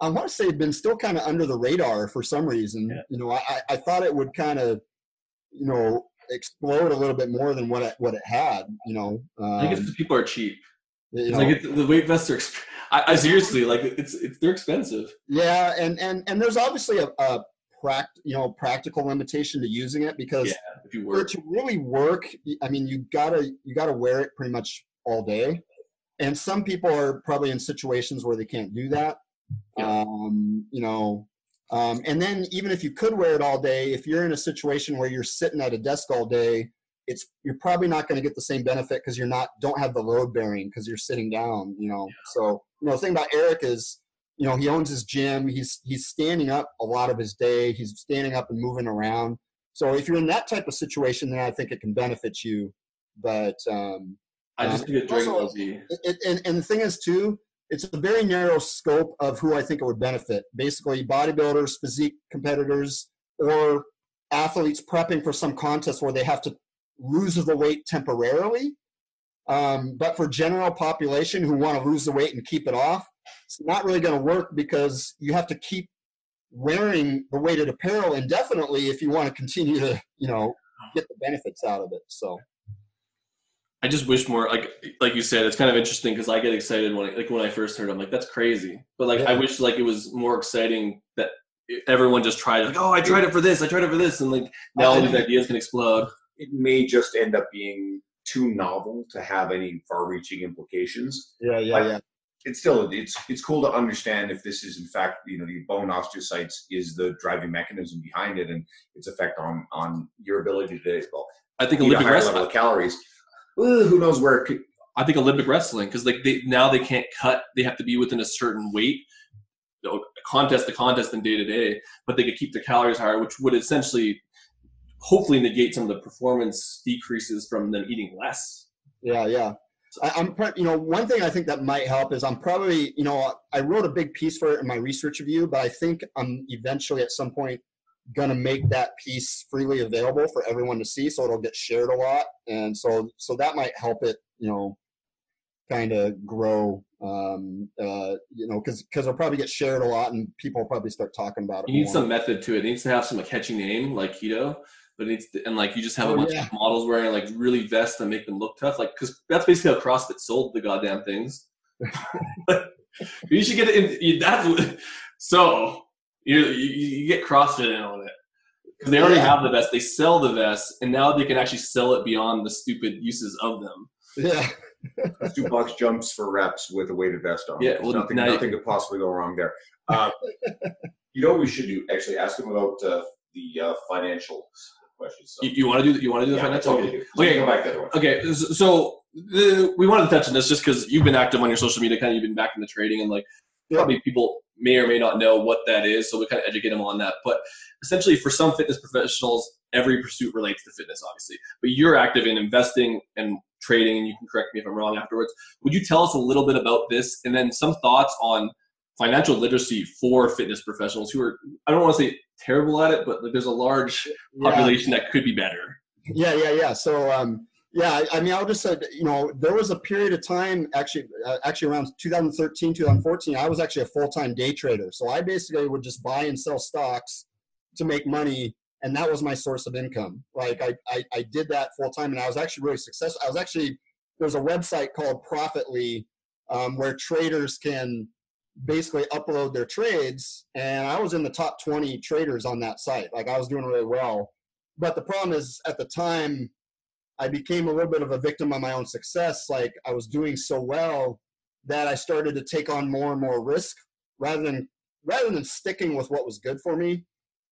I want to say been still kind of under the radar for some reason. Yeah. You know, I, I- thought it would kind of, you know, explode a little bit more than what it, what it had. You know, um, I think it's people are cheap. you It's know, like the weight vests are. Exp- I, I seriously like it's it's they're expensive. yeah, and and and there's obviously a, a pract, you know, practical limitation to using it because Yeah, if you for it to really work, I mean, you gotta you gotta wear it pretty much all day, and some people are probably in situations where they can't do that. Yeah. Um, you know, um, and then even if you could wear it all day, if you're in a situation where you're sitting at a desk all day, it's you're probably not going to get the same benefit because you're not don't have the load bearing because you're sitting down. You know, so you know the thing about Eric is you know he owns his gym. He's he's standing up a lot of his day. He's standing up and moving around. So if you're in that type of situation, then I think it can benefit you. But um, I just think it Dragon Also- Ball Z. it, it, and, and the thing is too, it's a very narrow scope of who I think it would benefit. Basically, bodybuilders, physique competitors, or athletes prepping for some contest where they have to lose the weight temporarily. Um, but for general population who want to lose the weight and keep it off, it's not really going to work because you have to keep wearing the weighted apparel indefinitely if you want to continue to, you know, get the benefits out of it. So I just wish more like like you said, it's kind of interesting because I get excited when I, like when I first heard. it, I'm like, that's crazy. But like I wish like it was more exciting that everyone just tried it. Like, oh, I tried it for this, I tried it for this, and like now all these ideas can explode. It may just end up being too novel to have any far-reaching implications. yeah, yeah, Like- yeah. It's still it's it's cool to understand if this is in fact you know the bone osteocytes is the driving mechanism behind it and its effect on on your ability to well, I think eat a Olympic higher wrestling. level of calories. Ooh, who knows where it could, I think Olympic wrestling because like they now they can't cut. They have to be within a certain weight, you know, contest to contest and day to day. But they could keep the calories higher, which would essentially, hopefully, negate some of the performance decreases from them eating less. Yeah, yeah. I, I'm, you know, one thing I think that might help is I'm probably, you know, I wrote a big piece for it in my research review, but I think I'm eventually at some point gonna make that piece freely available for everyone to see, so it'll get shared a lot, and so so that might help it, you know, kind of grow, um, uh, you know, because because it'll probably get shared a lot, and people will probably start talking about it. You need more. some method to it. It needs to have some like catchy name like keto, but it needs to, and like you just have a Oh, bunch yeah. of models wearing like really vests that make them look tough. Like because that's basically how CrossFit sold the goddamn things. you should get it in. That's so you, you you get CrossFit in on it because they already Yeah. have the vest. They sell the vest, and now they can actually sell it beyond the stupid uses of them. Yeah, two box jumps for reps with a weighted vest on. Yeah, well, nothing, nothing could possibly go wrong there. Uh, You know what we should do? Actually, ask them about uh, the uh, financial questions. So. You, you want to do that? you want to do the yeah, financial? okay. okay. Okay. Go back to the other one. Okay, so the, we wanted to touch on this just because you've been active on your social media, kind of you've been back in the trading, and like Yeah. probably people may or may not know what that is, so we kind of educate them on that. But essentially, for some fitness professionals, every pursuit relates to fitness, obviously. But you're active in investing and trading, and you can correct me if I'm wrong afterwards. Would you tell us a little bit about this, and then some thoughts on financial literacy for fitness professionals who are I don't want to say terrible at it, but like there's a large Yeah. population that could be better. Yeah, yeah, yeah. So, um, yeah, I, I mean, I'll just say, you know, there was a period of time, actually, uh, actually around 2013, 2014, I was actually a full-time day trader. So I basically would just buy and sell stocks to make money, and that was my source of income. Like I, I, I did that full-time, and I was actually really successful. I was actually there's a website called Profitly um, where traders can basically upload their trades, and I was in the top 20 traders on that site. Like I was doing really well. But the problem is at the time i became a little bit of a victim of my own success. Like i was doing so well that i started to take on more and more risk. Rather than rather than sticking with what was good for me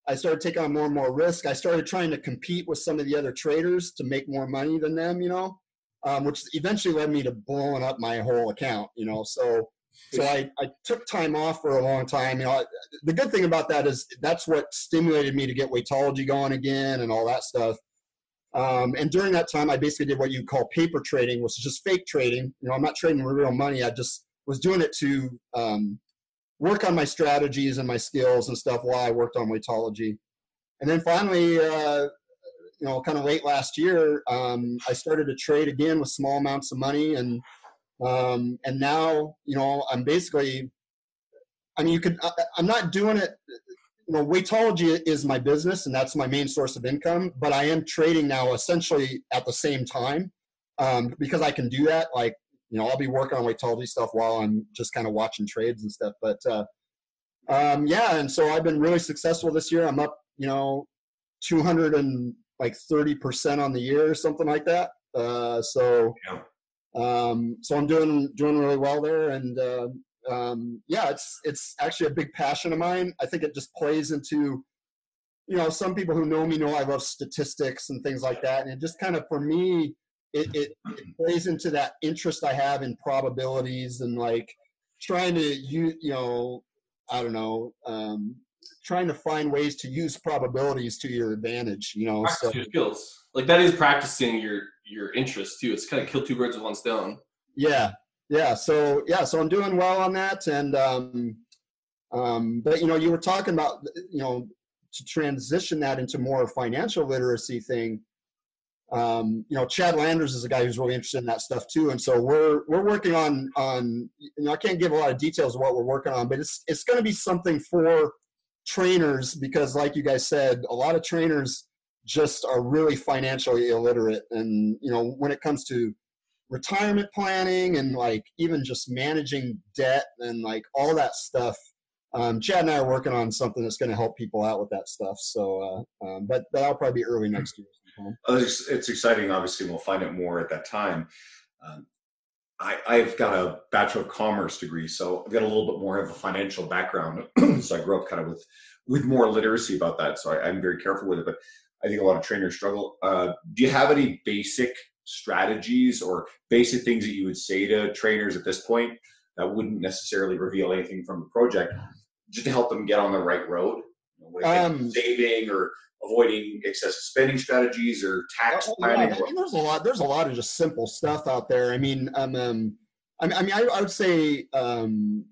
i started taking on more and more risk. I started trying to compete with some of the other traders to make more money than them you know um, which eventually led me to blowing up my whole account you know. So so I, I took time off for a long time. You know, the good thing about that is that's what stimulated me to get weightology going again and all that stuff. Um, and during that time, I basically did what you call paper trading, which is just fake trading. You know, I'm not trading real money. I just was doing it to um, work on my strategies and my skills and stuff while I worked on weightology. And then finally, uh, you know, kind of late last year, um, I started to trade again with small amounts of money and um, and now you know i'm basically i mean you could I, i'm not doing it you know weightology is my business and that's my main source of income but i am trading now essentially at the same time um, because i can do that. Like you know i'll be working on weightology stuff while i'm just kind of watching trades and stuff but uh, um, yeah and so i've been really successful this year. I'm up you know 200 and like 30 percent on the year or something like that. Uh, so Yeah. Um, so I'm doing doing really well there, and uh, um, yeah, it's it's actually a big passion of mine. I think it just plays into, you know, some people who know me know I love statistics and things like that, and it just kind of for me, it, it, it plays into that interest I have in probabilities and like trying to you you know, I don't know. Um, trying to find ways to use probabilities to your advantage you know so your skills. Like that is practicing your your interest too. It's kind of kill two birds with one stone. yeah yeah so yeah so i'm doing well on that and um um but you know you were talking about you know to transition that into more financial literacy thing um you know chad landers is a guy who's really interested in that stuff too and so we're we're working on on you know i can't give a lot of details of what we're working on but it's it's going to be something for trainers because like you guys said a lot of trainers just are really financially illiterate and you know when it comes to retirement planning and like even just managing debt and like all that stuff um, chad and i are working on something that's going to help people out with that stuff so uh, um, but that'll probably be early next year. Uh, It's, exciting, obviously, we'll find out more at that time. Um, I, I've got a Bachelor of Commerce degree, so I've got a little bit more of a financial background. so I grew up kind of with, with more literacy about that, so I, I'm very careful with it. But I think a lot of trainers struggle. Uh, do you have any basic strategies or basic things that you would say to trainers at this point that wouldn't necessarily reveal anything from the project, just to help them get on the right road? You know, when it comes to Um, saving or avoiding excessive spending strategies or tax Oh, yeah, planning. Mean, there's a lot. There's a lot of just simple stuff out there. I mean, um, um I mean, I mean, I, would say um,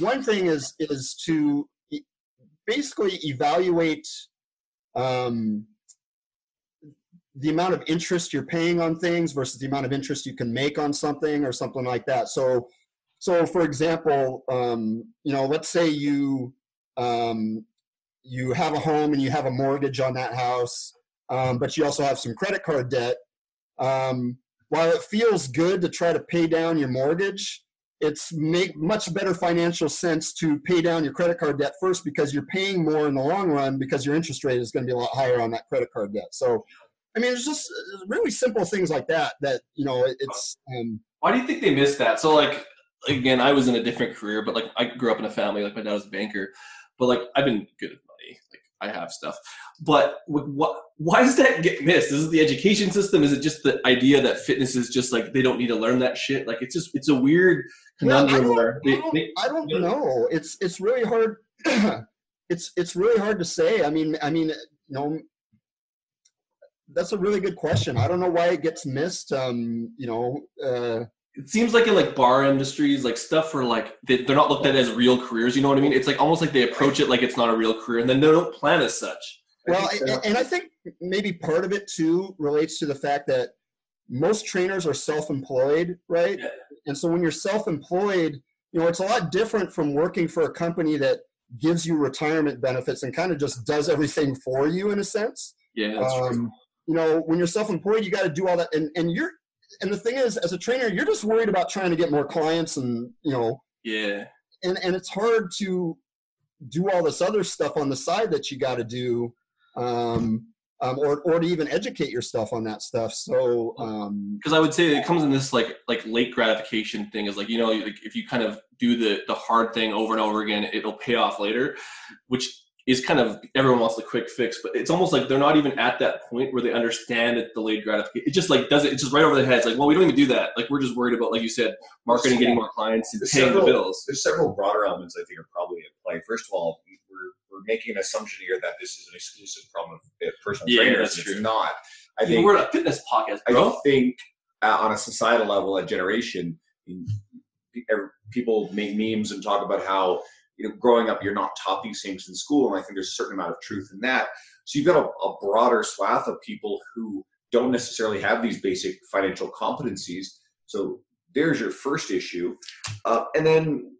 one thing is is to basically evaluate um, the amount of interest you're paying on things versus the amount of interest you can make on something or something like that. So, so for example, um, you know, let's say you um, you have a home and you have a mortgage on that house, um, but you also have some credit card debt. Um, while it feels good to try to pay down your mortgage, it's make much better financial sense to pay down your credit card debt first because you're paying more in the long run because your interest rate is going to be a lot higher on that credit card debt. So, I mean, it's just uh, really simple things like that that you know it's um, Why do you think they missed that? So like again, I was in a different career, but like I grew up in a family like my dad was a banker. but like I've been good at money. Like I have stuff, but what? Why does that get missed? Is it the education system? Is it just the idea that fitness is just like they don't need to learn that shit? Like it's just it's a weird Well, I conundrum don't, where I don't, they, I don't yeah. know. It's it's really hard. it's it's really hard to say. I mean, I mean, you know, that's a really good question. I don't know why it gets missed. Um, you know, uh, it seems like in like bar industries, like stuff for like they, they're not looked at as real careers. You know what I mean? It's like almost like they approach it like it's not a real career, and then they don't plan as such. I well, think so. and, I think maybe part of it too relates to the fact that most trainers are self-employed, right? Yeah. And so when you're self-employed, you know, it's a lot different from working for a company that gives you retirement benefits and kind of just does everything for you in a sense. Yeah, that's true. um, you know, when you're self-employed, you got to do all that, and and you're and the thing is, as a trainer, you're just worried about trying to get more clients, and you know, Yeah, and and it's hard to do all this other stuff on the side that you got to do, um, um, or or to even educate yourself on that stuff. So um, because I would say it comes in this like like late gratification thing. Is like you know like if you kind of do the the hard thing over and over again, it'll pay off later, which is kind of everyone wants the quick fix, but it's almost like they're not even at that point where they understand that delayed gratification. It just like does it. It's just right over their heads. Like, well, we don't even do that. Like, we're just worried about, like you said, marketing, getting more clients, and There's paying the bills. There's several broader elements I think are probably at play. First of all, we're, making an assumption here that this is an exclusive problem of personal Yeah, trainers. that's true. It's not. I think we're a fitness podcast, bro. I think uh, on a societal level, a generation, er, people make memes and talk about how you know growing up you're not taught these things in school, and I think there's a certain amount of truth in that. So you've got a, a broader swath of people who don't necessarily have these basic financial competencies. So there's your first issue, uh, and then.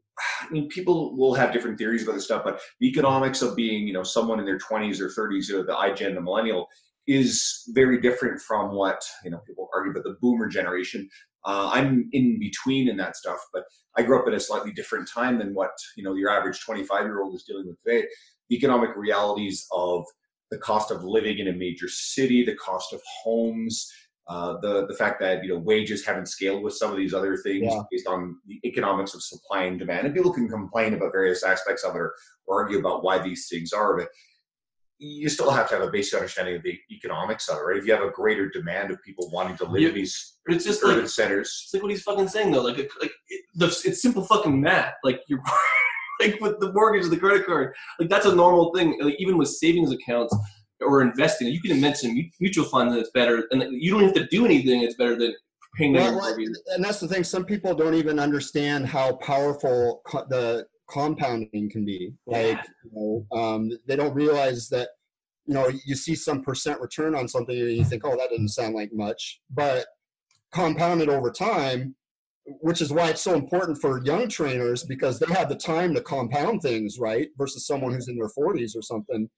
I mean, people will have different theories about this stuff, but the economics of being, you know, someone in their 20s or 30s, you know, the iGen, the millennial, is very different from what you know people argue about the boomer generation. Uh, i'm in between in that stuff but i grew up at a slightly different time than what you know your average 25 year old is dealing with today. The economic realities of the cost of living in a major city the cost of homes uh, the the fact that you know wages haven't scaled with some of these other things Yeah. based on the economics of supply and demand and people can complain about various aspects of it or, or argue about why these things are but you still have to have a basic understanding of the economics of it, right? If you have a greater demand of people wanting to live Yeah. in these But it's just urban like centers, It's like what he's fucking saying though. Like, like it, the, it's simple fucking math. Like you're like with the mortgage, the credit card. Like that's a normal thing. Like even with savings accounts or investing, you can invest in mutual funds. That's better, and you don't have to do anything. that's better than paying Well, well, and that's the thing. Some people don't even understand how powerful co- the compounding can be. Like, you know, um, they don't realize that. You know, you see some percent return on something, and you think, "Oh, that doesn't sound like much," but compounded over time, which is why it's so important for young trainers because they have the time to compound things, right? Versus someone who's in their 40s or something.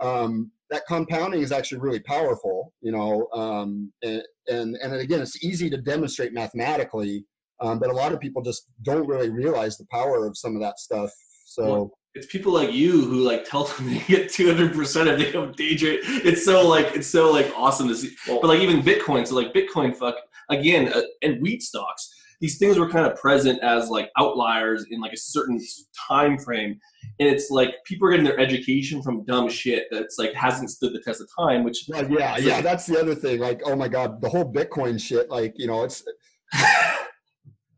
Um, that compounding is actually really powerful, you know, um, and, and and again, it's easy to demonstrate mathematically, um, but a lot of people just don't really realize the power of some of that stuff. So It's people like you who like tell them they get two hundred percent if they have day trade. It's so like it's so like awesome to see. But like even Bitcoin, so like Bitcoin, fuck again, uh, and wheat stocks. These things were kind of present as like outliers in like a certain time frame, and it's like people are getting their education from dumb shit that's like hasn't stood the test of time. Which yeah, yeah, yeah, that's the other thing. Like, oh my god, the whole Bitcoin shit. Like, you know, it's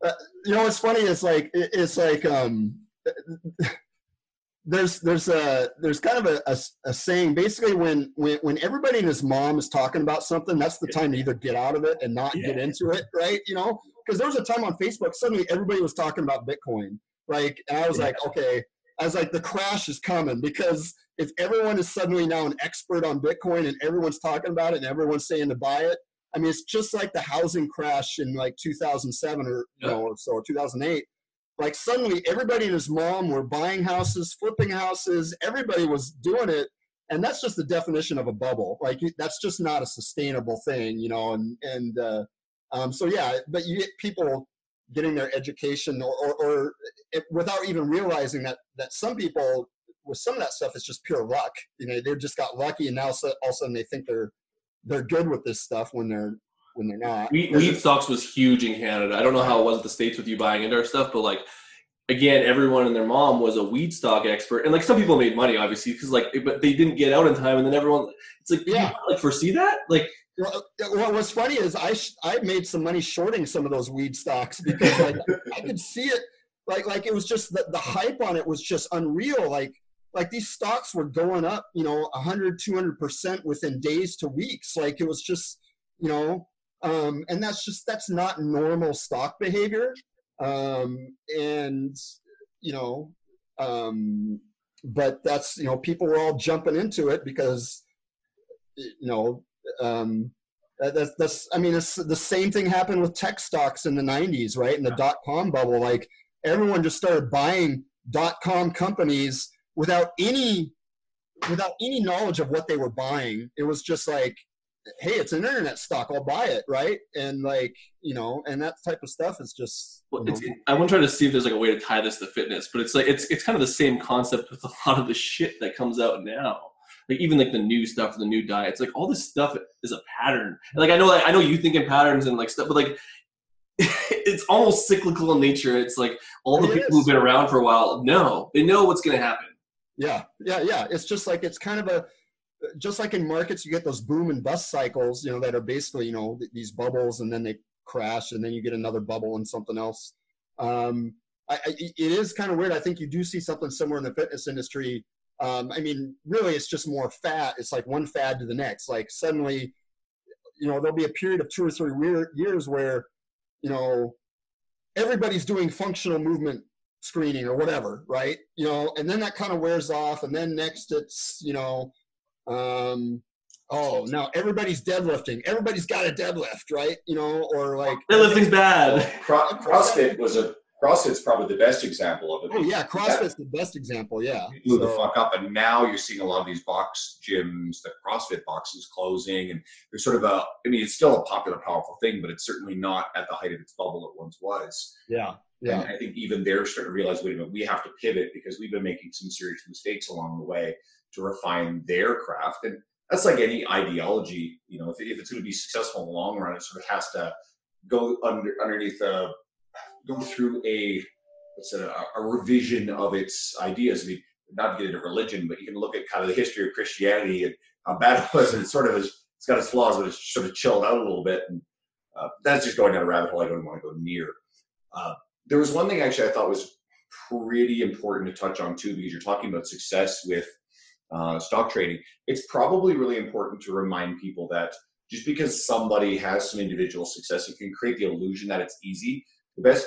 uh, you know, it's funny. It's like it, it's like um, there's there's a there's kind of a, a, a saying. Basically, when when when everybody and his mom is talking about something, that's the time to either get out of it and not get into it, right? You know, because there was a time on Facebook suddenly everybody was talking about Bitcoin, like, and I was Yeah. like, okay, I was like, the crash is coming because if everyone is suddenly now an expert on Bitcoin and everyone's talking about it and everyone's saying to buy it, I mean, it's just like the housing crash in like 2007 or you know, or so, or 2008. Like suddenly, everybody and his mom were buying houses, flipping houses. Everybody was doing it, and that's just the definition of a bubble. Like that's just not a sustainable thing, you know. And and uh, um, so yeah, but you get people getting their education or, or, or it, without even realizing that that some people with some of that stuff is just pure luck. You know, they just got lucky, and now so, all of a sudden they think they're they're good with this stuff when they're when they're not. Weed, wheat stocks was huge in Canada. I don't know how it was at the states with you buying into our stuff, but like again, everyone and their mom was a weed stock expert, and like some people made money, obviously, because like, but they didn't get out in time, and then everyone, it's like, yeah, like foresee that, like. Well, what's funny is I I made some money shorting some of those weed stocks because like I could see it like like it was just the, the hype on it was just unreal. Like like these stocks were going up you know 100 200% within days to weeks. Like it was just you know um, and that's just that's not normal stock behavior. Um, and you know um, but that's you know people were all jumping into it because you know um, that's that's i mean it's the same thing happened with tech stocks in the 90s right? In the dot com bubble like everyone just started buying dot com companies without any without any knowledge of what they were buying. It was just like hey it's an internet stock i'll buy it right? And like you know and that type of stuff is just well, i want to try to see if there's like a way to tie this to fitness but it's like it's it's kind of the same concept with a lot of the shit that comes out now like even like the new stuff the new diets like all this stuff is a pattern like i know like i know you think in patterns and like stuff but like it's almost cyclical in nature. It's like all the it people is. who've been around for a while know they know what's going to happen. Yeah, yeah, yeah. It's just like it's kind of a just like in markets, you get those boom and bust cycles, you know, that are basically you know these bubbles, and then they crash, and then you get another bubble and something else. Um, I, I, it is kind of weird. I think you do see something similar in the fitness industry. Um, I mean, really, it's just more fat. It's like one fad to the next. Like suddenly, you know, there'll be a period of two or three years where you know, everybody's doing functional movement screening or whatever, right? You know, and then that kind of wears off, and then next it's, you know, um, oh, now everybody's deadlifting. Everybody's got a deadlift, right? You know, or like deadlifting's bad. CrossFit was a CrossFit's probably the best example of it. Oh yeah, CrossFit's the best example. Yeah, blew so. the fuck up, and now you're seeing a lot of these box gyms, the CrossFit boxes closing, and there's sort of a. I mean, it's still a popular, powerful thing, but it's certainly not at the height of its bubble it once was. Yeah, yeah. And I think even they're starting to realize, wait a minute, we have to pivot because we've been making some serious mistakes along the way to refine their craft, and that's like any ideology. You know, if, if it's going to be successful in the long run, it sort of has to go under underneath a go through a what's it, a, a revision of its ideas. I mean, not to get into religion, but you can look at kind of the history of Christianity and how bad it was, and it sort of it's got its flaws, but it's sort of chilled out a little bit. And uh, that's just going down a rabbit hole I don't want to go near. Uh, there was one thing actually I thought was pretty important to touch on too, because you're talking about success with uh, stock trading. It's probably really important to remind people that just because somebody has some individual success, it can create the illusion that it's easy the best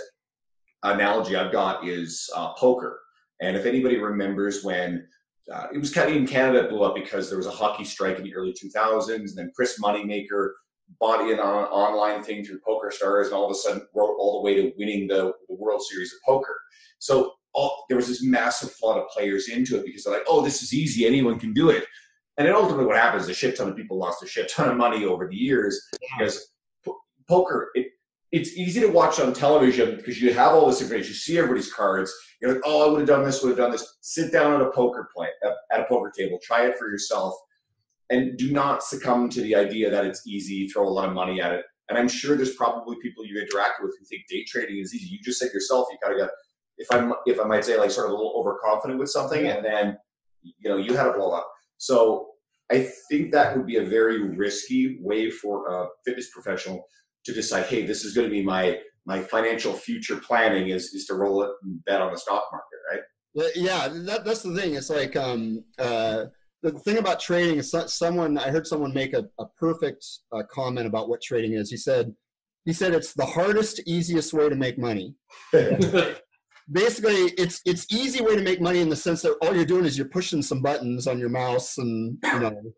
analogy I've got is uh, poker. And if anybody remembers when uh, it was kind of in Canada, it blew up because there was a hockey strike in the early 2000s, and then Chris Moneymaker bought in on an online thing through Poker Stars, and all of a sudden wrote all the way to winning the, the World Series of Poker. So all, there was this massive flood of players into it because they're like, oh, this is easy, anyone can do it. And then ultimately, what happens is a shit ton of people lost a shit ton of money over the years because poker, it, it's easy to watch on television because you have all this information. You see everybody's cards. You're like, oh, I would have done this, would have done this. Sit down at a poker play at a poker table. Try it for yourself, and do not succumb to the idea that it's easy. Throw a lot of money at it. And I'm sure there's probably people you interact with who think day trading is easy. You just said yourself, you kind of got, if I'm, if I might say, like sort of a little overconfident with something, and then, you know, you had a blow up. So I think that would be a very risky way for a fitness professional to decide, hey, this is going to be my my financial future planning is is to roll it and bet on the stock market, right? Yeah, that, that's the thing. It's like um, uh, the thing about trading is someone I heard someone make a, a perfect uh, comment about what trading is. He said he said it's the hardest, easiest way to make money. Basically, it's it's easy way to make money in the sense that all you're doing is you're pushing some buttons on your mouse and you know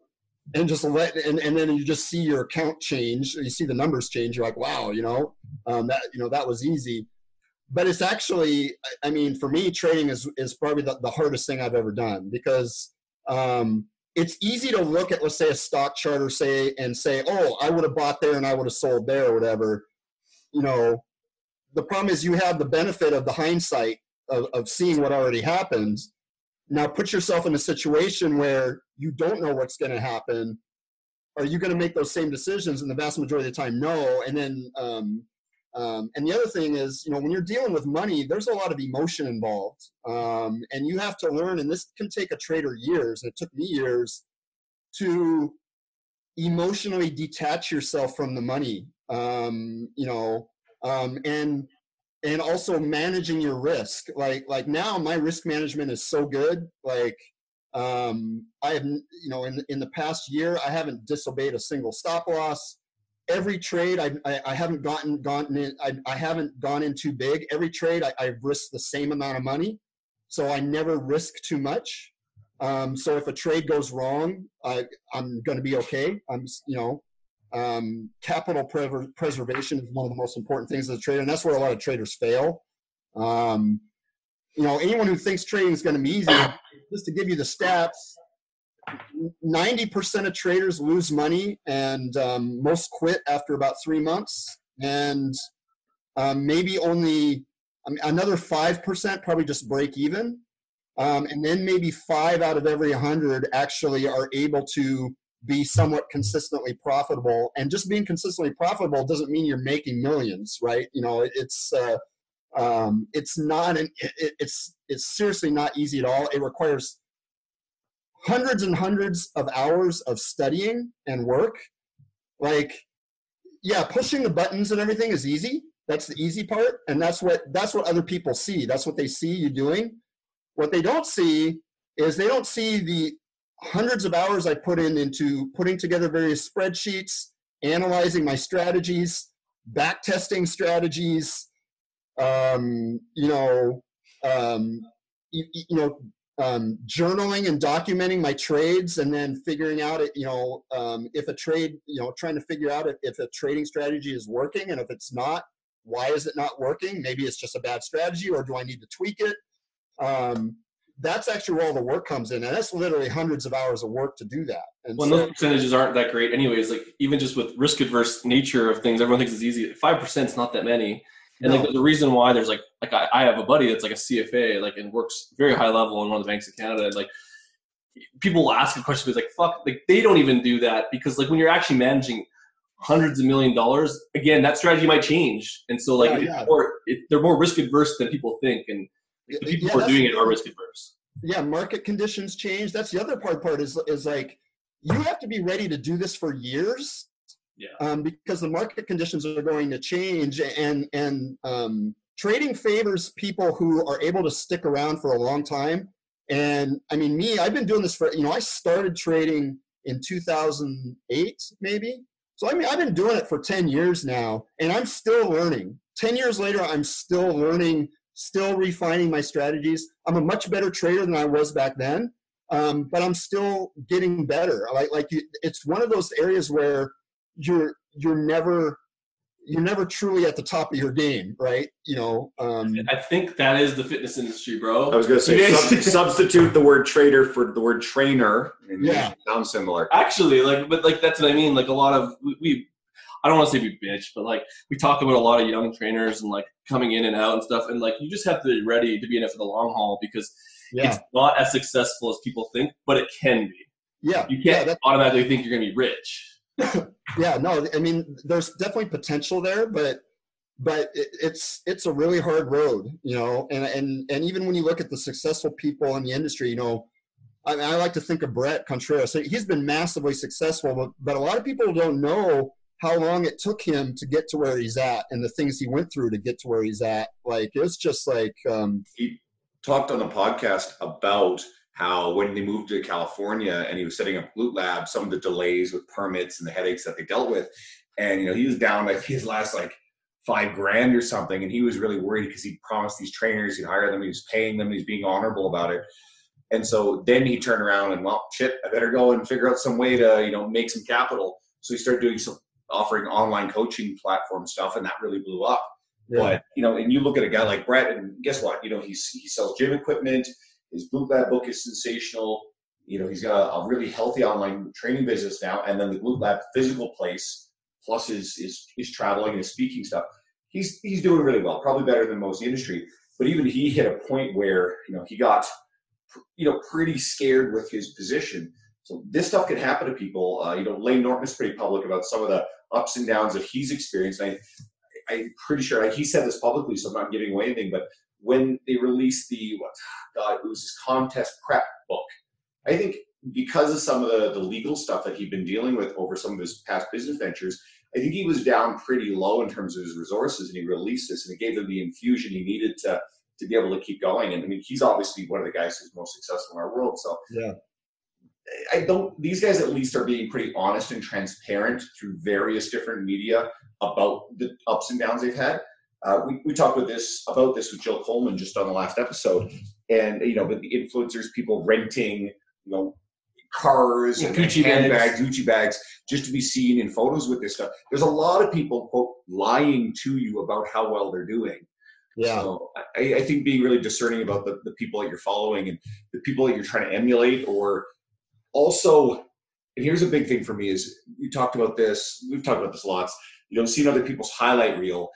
and just let and, and then you just see your account change you see the numbers change you're like wow you know? Um, that you know that was easy. But it's actually i mean for me trading is is probably the, the hardest thing i've ever done because um, it's easy to look at let's say a stock chart or say and say oh i would have bought there and i would have sold there or whatever. You know the problem is you have the benefit of the hindsight of, of seeing what already happens now put yourself in a situation where you don't know what's going to happen. Are you going to make those same decisions? And the vast majority of the time, no. And then, um, um, and the other thing is, you know, when you're dealing with money, there's a lot of emotion involved, um, and you have to learn. And this can take a trader years, and it took me years to emotionally detach yourself from the money. Um, you know, um, and and also managing your risk. Like like now, my risk management is so good. Like um, I have, you know, in in the past year, I haven't disobeyed a single stop loss every trade I, I, I, haven't gotten gotten in I, I haven't gone in too big every trade I, i've risked the same amount of money so i never risk too much um, so if a trade goes wrong I, i'm to be okay i'm you know um, capital pre- preservation is one of the most important things as a trader and that's where a lot of traders fail. Um, you know anyone who thinks trading is going to be easy just to give you the stats 90% of traders lose money and um, most quit after about three months. And um, maybe only another 5% probably just break even. Um, and then maybe five out of every 100 actually are able to be somewhat consistently profitable and just being consistently profitable doesn't mean you're making millions right you know it's uh, um, it's not an it, it's it's seriously not easy at all it requires hundreds and hundreds of hours of studying and work. Like, yeah, pushing the buttons and everything is easy. That's the easy part, and that's what that's what other people see. That's what they see you doing. What they don't see is they don't see the hundreds of hours I put in into putting together various spreadsheets, analyzing my strategies, back testing strategies, um, you know, um, you, you, know, um, journaling and documenting my trades and then figuring out it you know um, if a trade you know trying to figure out if, if a trading strategy is working and if it's not why is it not working? Maybe it's just a bad strategy or do i need to tweak it? Um, that's actually where all the work comes in and that's literally hundreds of hours of work to do that and well, so, those percentages aren't that great anyways like even just with risk adverse nature of things everyone thinks it's easy 5% is not that many and no. like the reason why there's like like I, I have a buddy that's like a CFA like and works very high level in one of the banks of Canada. And like people will ask a question, like fuck, like they don't even do that because like when you're actually managing hundreds of million dollars, again that strategy might change. And so like yeah, yeah. More, it, they're more risk adverse than people think, and the people yeah, who are doing it are risk adverse. Yeah, market conditions change. That's the other part. Part is is like you have to be ready to do this for years yeah. Um, because the market conditions are going to change, and and um, trading favors people who are able to stick around for a long time. And I mean, me, I've been doing this for you know, I started trading in 2008, maybe. So I mean, I've been doing it for 10 years now, and I'm still learning. 10 years later, I'm still learning, still refining my strategies. I'm a much better trader than I was back then, um, but I'm still getting better. Like, like you, it's one of those areas where you're you're never you're never truly at the top of your game, right? You know. Um, I think that is the fitness industry, bro. I was going to say sub- substitute the word trader for the word trainer. yeah, sounds similar. Actually, like, but like that's what I mean. Like a lot of we, we I don't want to say we bitch, but like we talk about a lot of young trainers and like coming in and out and stuff, and like you just have to be ready to be in it for the long haul because yeah. it's not as successful as people think, but it can be. Yeah, you can't yeah, automatically think you're going to be rich. yeah, no, I mean, there's definitely potential there, but but it, it's it's a really hard road, you know. And and and even when you look at the successful people in the industry, you know, I, mean, I like to think of Bret Contreras. He's been massively successful, but but a lot of people don't know how long it took him to get to where he's at and the things he went through to get to where he's at. Like it's just like um, he talked on the podcast about how when they moved to California and he was setting up Glute Lab, some of the delays with permits and the headaches that they dealt with. And, you know, he was down like his last like five grand or something. And he was really worried because he promised these trainers he'd hire them, he was paying them, he's being honorable about it. And so then he turned around and, well, shit, I better go and figure out some way to, you know, make some capital. So he started doing some offering online coaching platform stuff and that really blew up. Yeah. But, you know, and you look at a guy like Bret, and guess what? You know, he's, he sells gym equipment his Glute Lab book is sensational. You know, he's got a, a, really healthy online training business now, and then the Glute Lab physical place, plus his his, his traveling and his speaking stuff. He's he's doing really well, probably better than most industry. But even he hit a point where you know he got you know pretty scared with his position. So this stuff can happen to people. Uh, you know, Layne Norton is pretty public about some of the ups and downs that he's experienced. I, I'm pretty sure like he said this publicly, so I'm not giving away anything. But when they released the what God, it was his contest prep book. I think because of some of the, the legal stuff that he'd been dealing with over some of his past business ventures, I think he was down pretty low in terms of his resources, and he released this, and it gave him the infusion he needed to to be able to keep going. And I mean, he's obviously one of the guys who's most successful in our world. So Yeah. I don't. These guys at least are being pretty honest and transparent through various different media about the ups and downs they've had. Uh, we, we talked with this about this with Jill Coleman just on the last episode, and you know, with the influencers, people renting, you know, cars Yeah, and Gucci handbags, Gucci bags, just to be seen in photos with this stuff. There's a lot of people quote lying to you about how well they're doing. Yeah. So I, I think being really discerning about the, the people that you're following and the people that you're trying to emulate or also and here's a big thing for me is we talked about this we've talked about this lots. You know seeing other people's highlight reel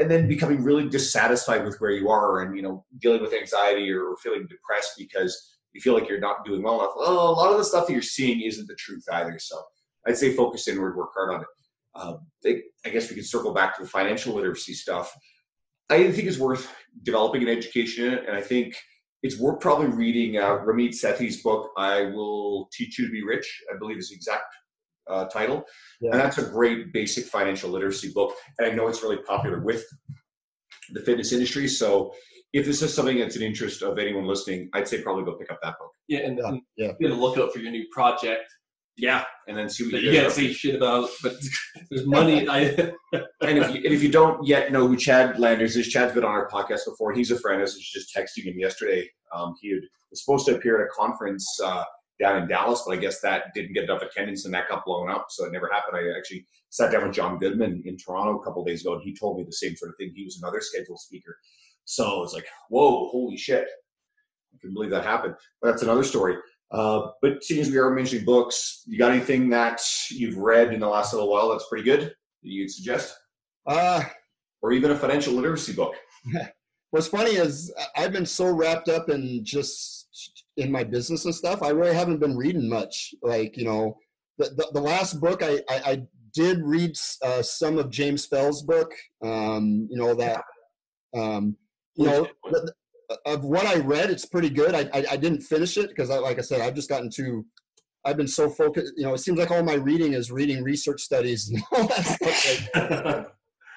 and then becoming really dissatisfied with where you are and you know dealing with anxiety or feeling depressed because you feel like you're not doing well enough. Well a lot of the stuff that you're seeing isn't the truth either so i'd say focus inward work hard on it. Um, they, i guess we can circle back to the financial literacy stuff. I think it's worth developing an education in it and i think it's worth probably reading uh, Ramit Sethi's book, I Will Teach You to Be Rich, I believe is the exact uh, title. Yeah. And that's a great basic financial literacy book. And I know it's really popular with the fitness industry. So if this is something that's an interest of anyone listening, I'd say probably go pick up that book Yeah, and, Yeah, and yeah. be on the lookout for your new project Yeah. and then see what that you you can't say shit about, but there's money. I. And if, you, and if you don't yet know who Chad Landers is, Chad's been on our podcast before. He's a friend. I was just texting him yesterday. Um, he had, was supposed to appear at a conference uh, down in Dallas, but I guess that didn't get enough attendance and that got blown up, so it never happened. I actually sat down with Jon Goodman in Toronto a couple days ago, and he told me the same sort of thing. He was another scheduled speaker, so I was like, "Whoa, holy shit!" I can believe that happened. But that's another story. Uh, but seeing as we are mentioning books, you got anything that you've read in the last little while that's pretty good that you'd suggest, Uh, or even a financial literacy book? what's funny is I've been so wrapped up in just in my business and stuff. I really haven't been reading much. Like you know, the the, the last book I, I I did read uh, some of James Fell's book. Um, you know that. Um, you know, the- of what I read, it's pretty good. I I, I didn't finish it because I like I said I've just gotten too. I've been so focused. You know, it seems like all my reading is reading research studies and all that stuff. Like,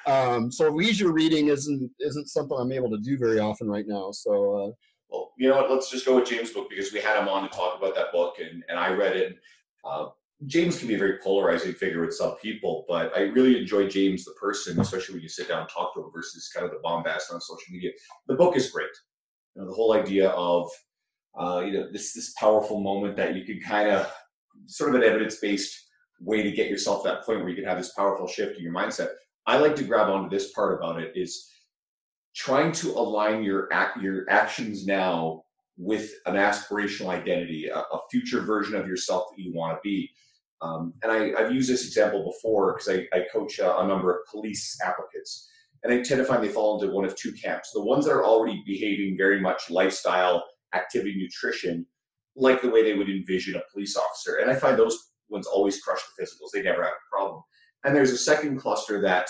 um, so leisure reading isn't isn't something I'm able to do very often right now. So uh, Well, you know what? Let's just go with James' book because we had him on to talk about that book, and, and I read it. Uh, James can be a very polarizing figure with some people, but I really enjoy James the person, especially when you sit down and talk to him versus kind of the bombast on social media. The book is great. You know, the whole idea of uh, you know this this powerful moment that you can kind of sort of an evidence based way to get yourself that point where you can have this powerful shift in your mindset. I like to grab onto this part about it is trying to align your act your actions now with an aspirational identity, a, a future version of yourself that you want to be. Um, and I, I've used this example before because I, I coach a, a number of police applicants, and I tend to find they fall into one of two camps: the ones that are already behaving very much lifestyle, activity, nutrition, like the way they would envision a police officer. And I find those ones always crush the physicals; they never have a problem. And there's a second cluster that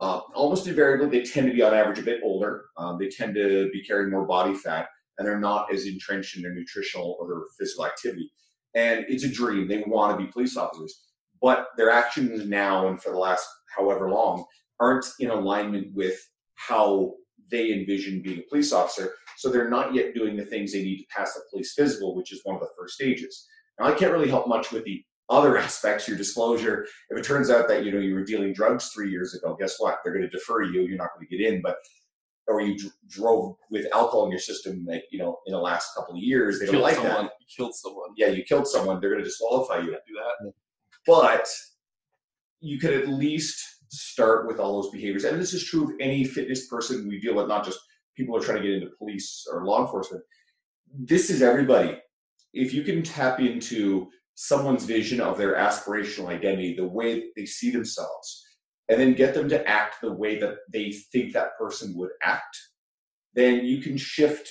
uh, almost invariably they tend to be on average a bit older. Um, they tend to be carrying more body fat, and they're not as entrenched in their nutritional or their physical activity. And it's a dream. They want to be police officers, but their actions now and for the last however long aren't in alignment with how they envision being a police officer. So they're not yet doing the things they need to pass the police physical, which is one of the first stages. Now I can't really help much with the other aspects, your disclosure. If it turns out that you know you were dealing drugs three years ago, guess what? They're going to defer you. You're not going to get in. But or you dr- drove with alcohol in your system, like you know, in the last couple of years, they don't like someone. that. You killed someone. Yeah, you killed someone. They're going to disqualify you. Do that. But you could at least start with all those behaviors, and this is true of any fitness person we deal with, not just people who are trying to get into police or law enforcement. This is everybody. If you can tap into someone's vision of their aspirational identity, the way they see themselves, and then get them to act the way that they think that person would act, then you can shift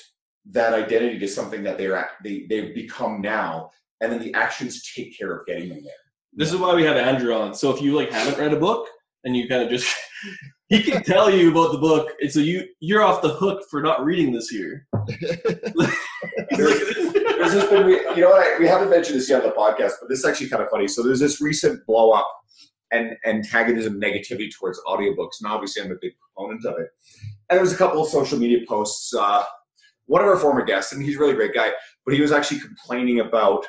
that identity to something that they're act, they they've become now, and then the actions take care of getting them there. This is why we have Andrew on. So if you like haven't read a book and you kind of just he can tell you about the book, and so you you're off the hook for not reading this year. There's this been, you know what? I, we haven't mentioned this yet on the podcast, but this is actually kind of funny. So there's this recent blow up and antagonism, negativity towards audiobooks, and obviously I'm a big proponent of it. And there was a couple of social media posts. Uh, one of our former guests, and he's a really great guy, but he was actually complaining about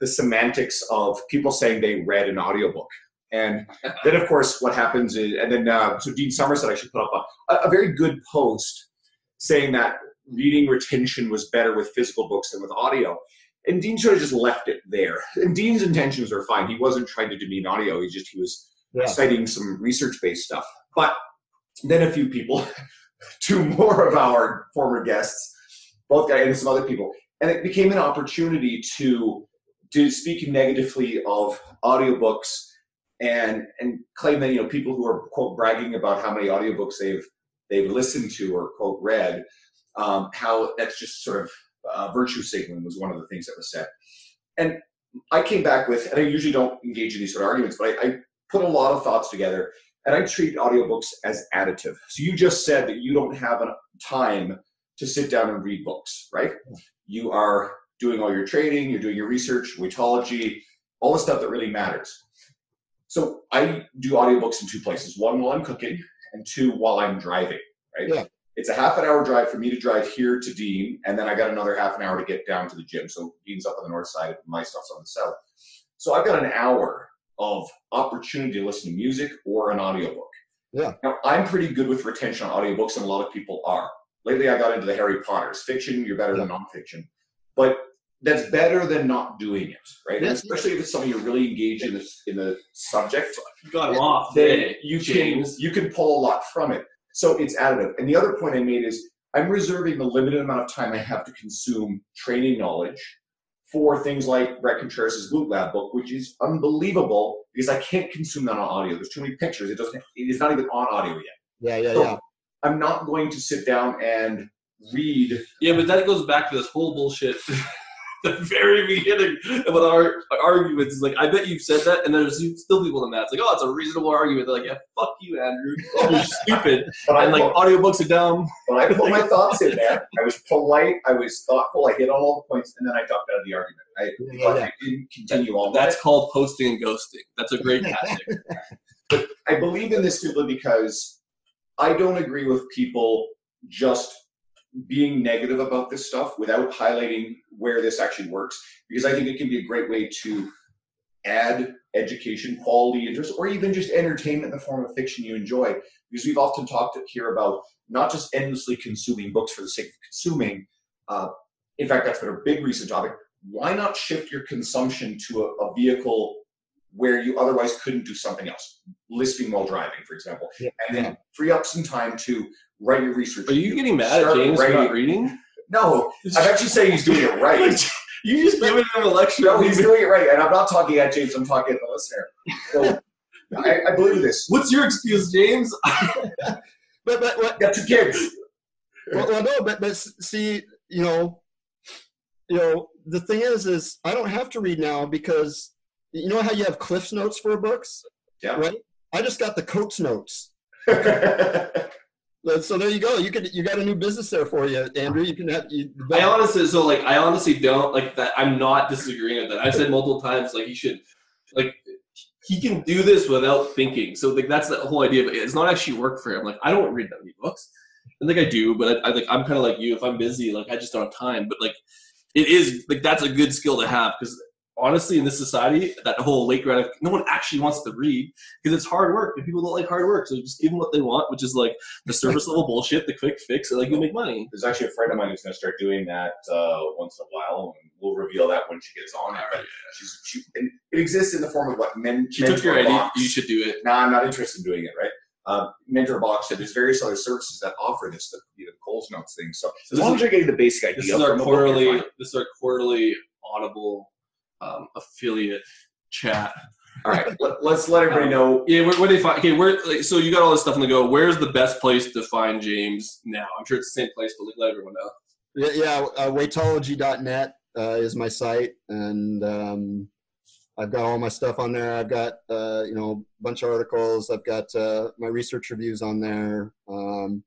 the semantics of people saying they read an audiobook. And then, of course, what happens is, and then, uh, so Dean Somerset, I should put up a, a very good post saying that reading retention was better with physical books than with audio. And Dean sort of just left it there. And Dean's intentions are fine. He wasn't trying to demean audio. He just he was Yeah. citing some research-based stuff. But then a few people, two more of our former guests, both guys and some other people, and it became an opportunity to to speak negatively of audiobooks and and claim that you know people who are quote bragging about how many audiobooks they've they've listened to or quote read um, how that's just sort of uh, virtue signaling was one of the things that was said. And i came back with and i usually don't engage in these sort of arguments but I, I put a lot of thoughts together and i treat audiobooks as additive. So you just said that you don't have enough time to sit down and read books right? You are doing all your trading you're doing your research weightology all the stuff that really matters so I do audiobooks in two places. One while I'm cooking, and two while I'm driving. Right. Yeah. It's a half an hour drive for me to drive here to Dean, and then I got another half an hour to get down to the gym. So Dean's up on the north side, my stuff's on the south. So I've got an hour of opportunity to listen to music or an audiobook. Yeah. Now I'm pretty good with retention on audiobooks, and a lot of people are. Lately, I got into the Harry Potters. Fiction, you're better than nonfiction, but that's better than not doing it, right? And Yes. especially if it's something you're really engaged in the, in the subject, You got him off. then Hey, you can you can pull a lot from it. So it's additive. And the other point I made is I'm reserving the limited amount of time I have to consume training knowledge for things like Bret Contreras' Glute Lab book, which is unbelievable because I can't consume that on audio. There's too many pictures. It doesn't. It is not even on audio yet. Yeah, yeah, So yeah. I'm not going to sit down and read. Yeah, but that goes back to this whole bullshit. the very beginning about our arguments is like, I bet you've said that, and there's still people in that. It's like, oh, it's a reasonable argument. They're like, yeah, fuck you, Andrew. You're stupid. But I And like, put, audiobooks are dumb. but I put my thoughts in there. I was polite. I was thoughtful. I hit all the points, and then I ducked out of the argument. I, Yeah, yeah. I didn't continue on. That's it. called posting and ghosting. That's a great tactic. I believe in this simply because I don't agree with people just being negative about this stuff without highlighting where this actually works. Because I think it can be a great way to add education, quality, interest, or even just entertainment in the form of fiction you enjoy. Because we've often talked here about not just endlessly consuming books for the sake of consuming. Uh, in fact, that's been a big recent topic. Why not shift your consumption to a, a vehicle where you otherwise couldn't do something else? Listening while driving, for example, Yeah. and then free up some time to write your research. Are you getting mad at Start James writing. not reading? No, I'm actually saying he's doing it right. you just giving him a lecture. No, he's doing it right, and I'm not talking at James. I'm talking at the listener. So I, I believe this. What's your excuse, James? But but what? Got two kids. Well, well, no, but but see, you know, you know, the thing is, is I don't have to read now because you know how you have Cliff's notes for books, Yeah. right? I just got the Coates notes. So there you go. You could you got a new business there for you, Andrew. You can have you. I honestly, so like, I honestly don't like that. I'm not disagreeing with that. I've said multiple times, like, he should, like, he can do this without thinking. So like, that's the whole idea. But it's not actually work for him. Like, I don't read that many books. I think I do, but I, I like, I'm kind of like you. If I'm busy, like, I just don't have time. But like, it is like that's a good skill to have because honestly, in this society, that whole late gratification, no one actually wants to read because it's hard work and people don't like hard work. So just give them what they want, which is like the service level bullshit, the quick fix, and like you make money. There's actually a friend of mine who's going to start doing that uh, once in a while, and we'll reveal that when she gets on. But she's, she, and it exists in the form of what men. She took your idea. You should do it. No, I'm not interested in doing it. Right. Uh, Mentor Box and there's various other services that offer this, the you know, Coles Notes thing. So So as long as you're getting the basic idea, This is our from the book, you're quarterly. This is our quarterly Audible um, affiliate chat. All right, let, let's let everybody know. Yeah, where, where do they find? Okay, where? Like, so you got all this stuff on the go. Where's the best place to find James now? I'm sure it's the same place, but like, let everyone know. Yeah, yeah uh, weightology.net uh, is my site, and um, I've got all my stuff on there. I've got uh, you know a bunch of articles. I've got uh, my research reviews on there. Um,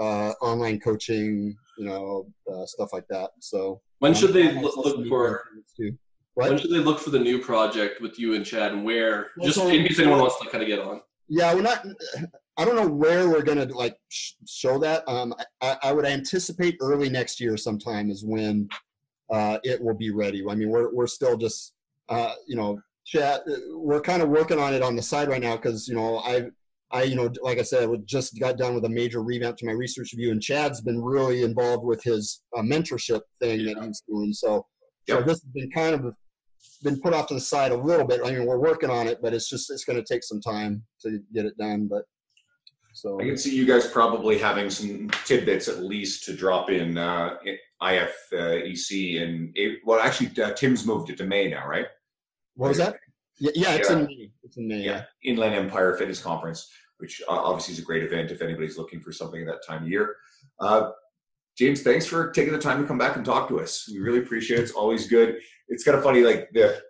uh, online coaching, you know, uh, stuff like that. So When should they um, look, look for? too. When should they look for the new project with you and Chad, and where? Well, Just so- in case anyone wants to kind of get on. Yeah, we're not. I don't know where we're gonna like sh- show that. Um, I, I would anticipate early next year sometime is when uh, it will be ready. I mean, we're we're still just uh, you know chat. We're kind of working on it on the side right now because you know I I you know like I said, we just got done with a major revamp to my research review, and Chad's been really involved with his uh, mentorship thing that he's doing. So so this has been kind of been put off to the side a little bit. I mean, we're working on it, but it's just it's going to take some time to get it done. But so I can see you guys probably having some tidbits at least to drop in uh, IEFC and it, well, actually, uh, Tim's moved it to May now, right? what was that? Yeah, yeah, it's Yeah. in May. It's in May. Yeah. Inland Empire Fitness Conference, which uh, obviously is a great event if anybody's looking for something at that time of year. Uh, James, thanks for taking the time to come back and talk to us. We really appreciate it. It's always good. It's kind of funny, like the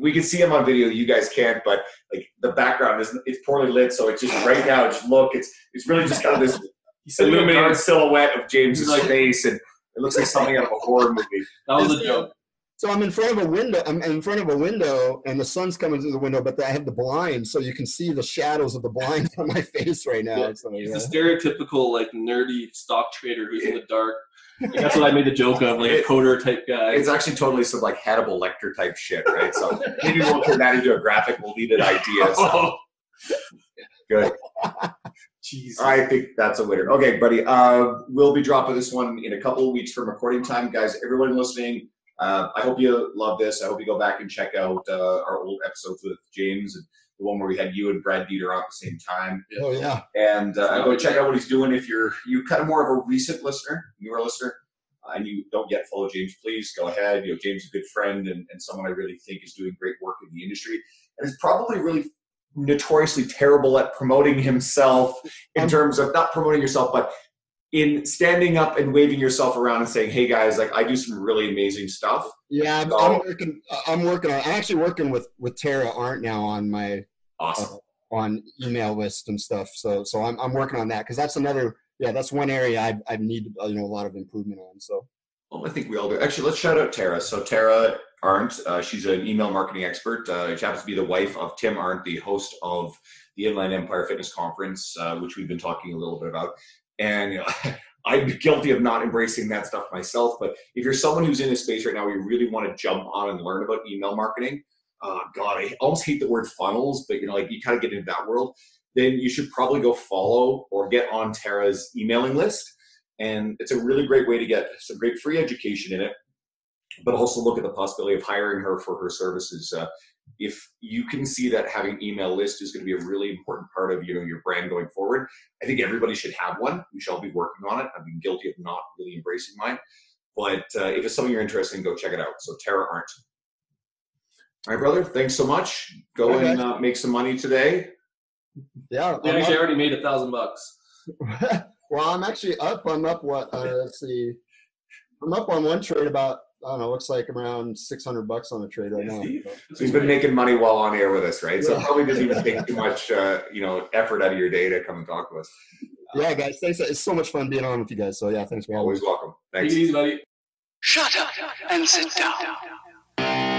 we can see him on video, you guys can't, but like the background is it's poorly lit, so it's just right now. Just look, it's it's really just kind of this He's illuminated silhouette of James's like- face, and it looks like something out of a horror movie. That was a joke. So I'm in front of a window. I'm in front of a window, and the sun's coming through the window, but I have the blinds, so you can see the shadows of the blinds on my face right now. Yeah, So, He's yeah. the stereotypical like nerdy stock trader who's in the dark. Like, that's what I made the joke of, like a coder type guy. It's actually totally some like Hannibal Lecter type shit, right? So maybe we'll turn that into a graphic. We'll leave it ideas. Oh, Good. jeez. I think that's a winner. Okay, buddy. Uh, we'll be dropping this one in a couple of weeks from recording time, guys. Everyone listening, uh, I hope you love this. I hope you go back and check out uh, our old episodes with James and the one where we had you and Brad Dieter on at the same time. Oh yeah. And uh, go check out what he's doing. If you're you kind of more of a recent listener, newer listener, uh, and you don't yet follow James, please go ahead. You know, James is a good friend and, and someone I really think is doing great work in the industry, and is probably really notoriously terrible at promoting himself in Um, terms of not promoting yourself, but in standing up and waving yourself around and saying, "Hey guys, like I do some really amazing stuff." Yeah, I'm, So- I'm working. I'm working on. I'm actually working with with Tara Arndt now on my Awesome. on email list and stuff. So so I'm I'm working on that because that's another. Yeah, that's one area I I need uh, you know a lot of improvement on. So Well, I think we all do. Actually, let's shout out Tara. So Tara Arndt, uh, she's an email marketing expert. Uh, she happens to be the wife of Tim Arndt, the host of the Inland Empire Fitness Conference, uh, which we've been talking a little bit about. And you know, I'm guilty of not embracing that stuff myself. But if you're someone who's in this space right now, you really want to jump on and learn about email marketing. Uh, God, I almost hate the word funnels, but you know, like you kind of get into that world. Then you should probably go follow or get on Tara's emailing list and it's a really great way to get some great free education in it but also look at the possibility of hiring her for her services uh, if you can see that having email list is going to be a really important part of you know your brand going forward i think everybody should have one we shall be working on it i've been guilty of not really embracing mine but uh, if it's something you're interested in go check it out so tara arndt all right brother thanks so much go Okay. and uh, make some money today yeah, Yeah, I'm actually, already made a thousand bucks. well, I'm actually up. I'm up. What? Uh, let's see. I'm up on one trade about. I don't know. Looks like around 600 bucks on a trade right now. So, So he's been making money while on air with us, right? So it Yeah. probably doesn't even take too much, uh, you know, effort out of your day to come and talk to us. yeah, guys. Thanks. It's so much fun being on with you guys. So yeah, thanks for having me. Always welcome. Take Thanks. it easy, buddy. Shut up and sit down.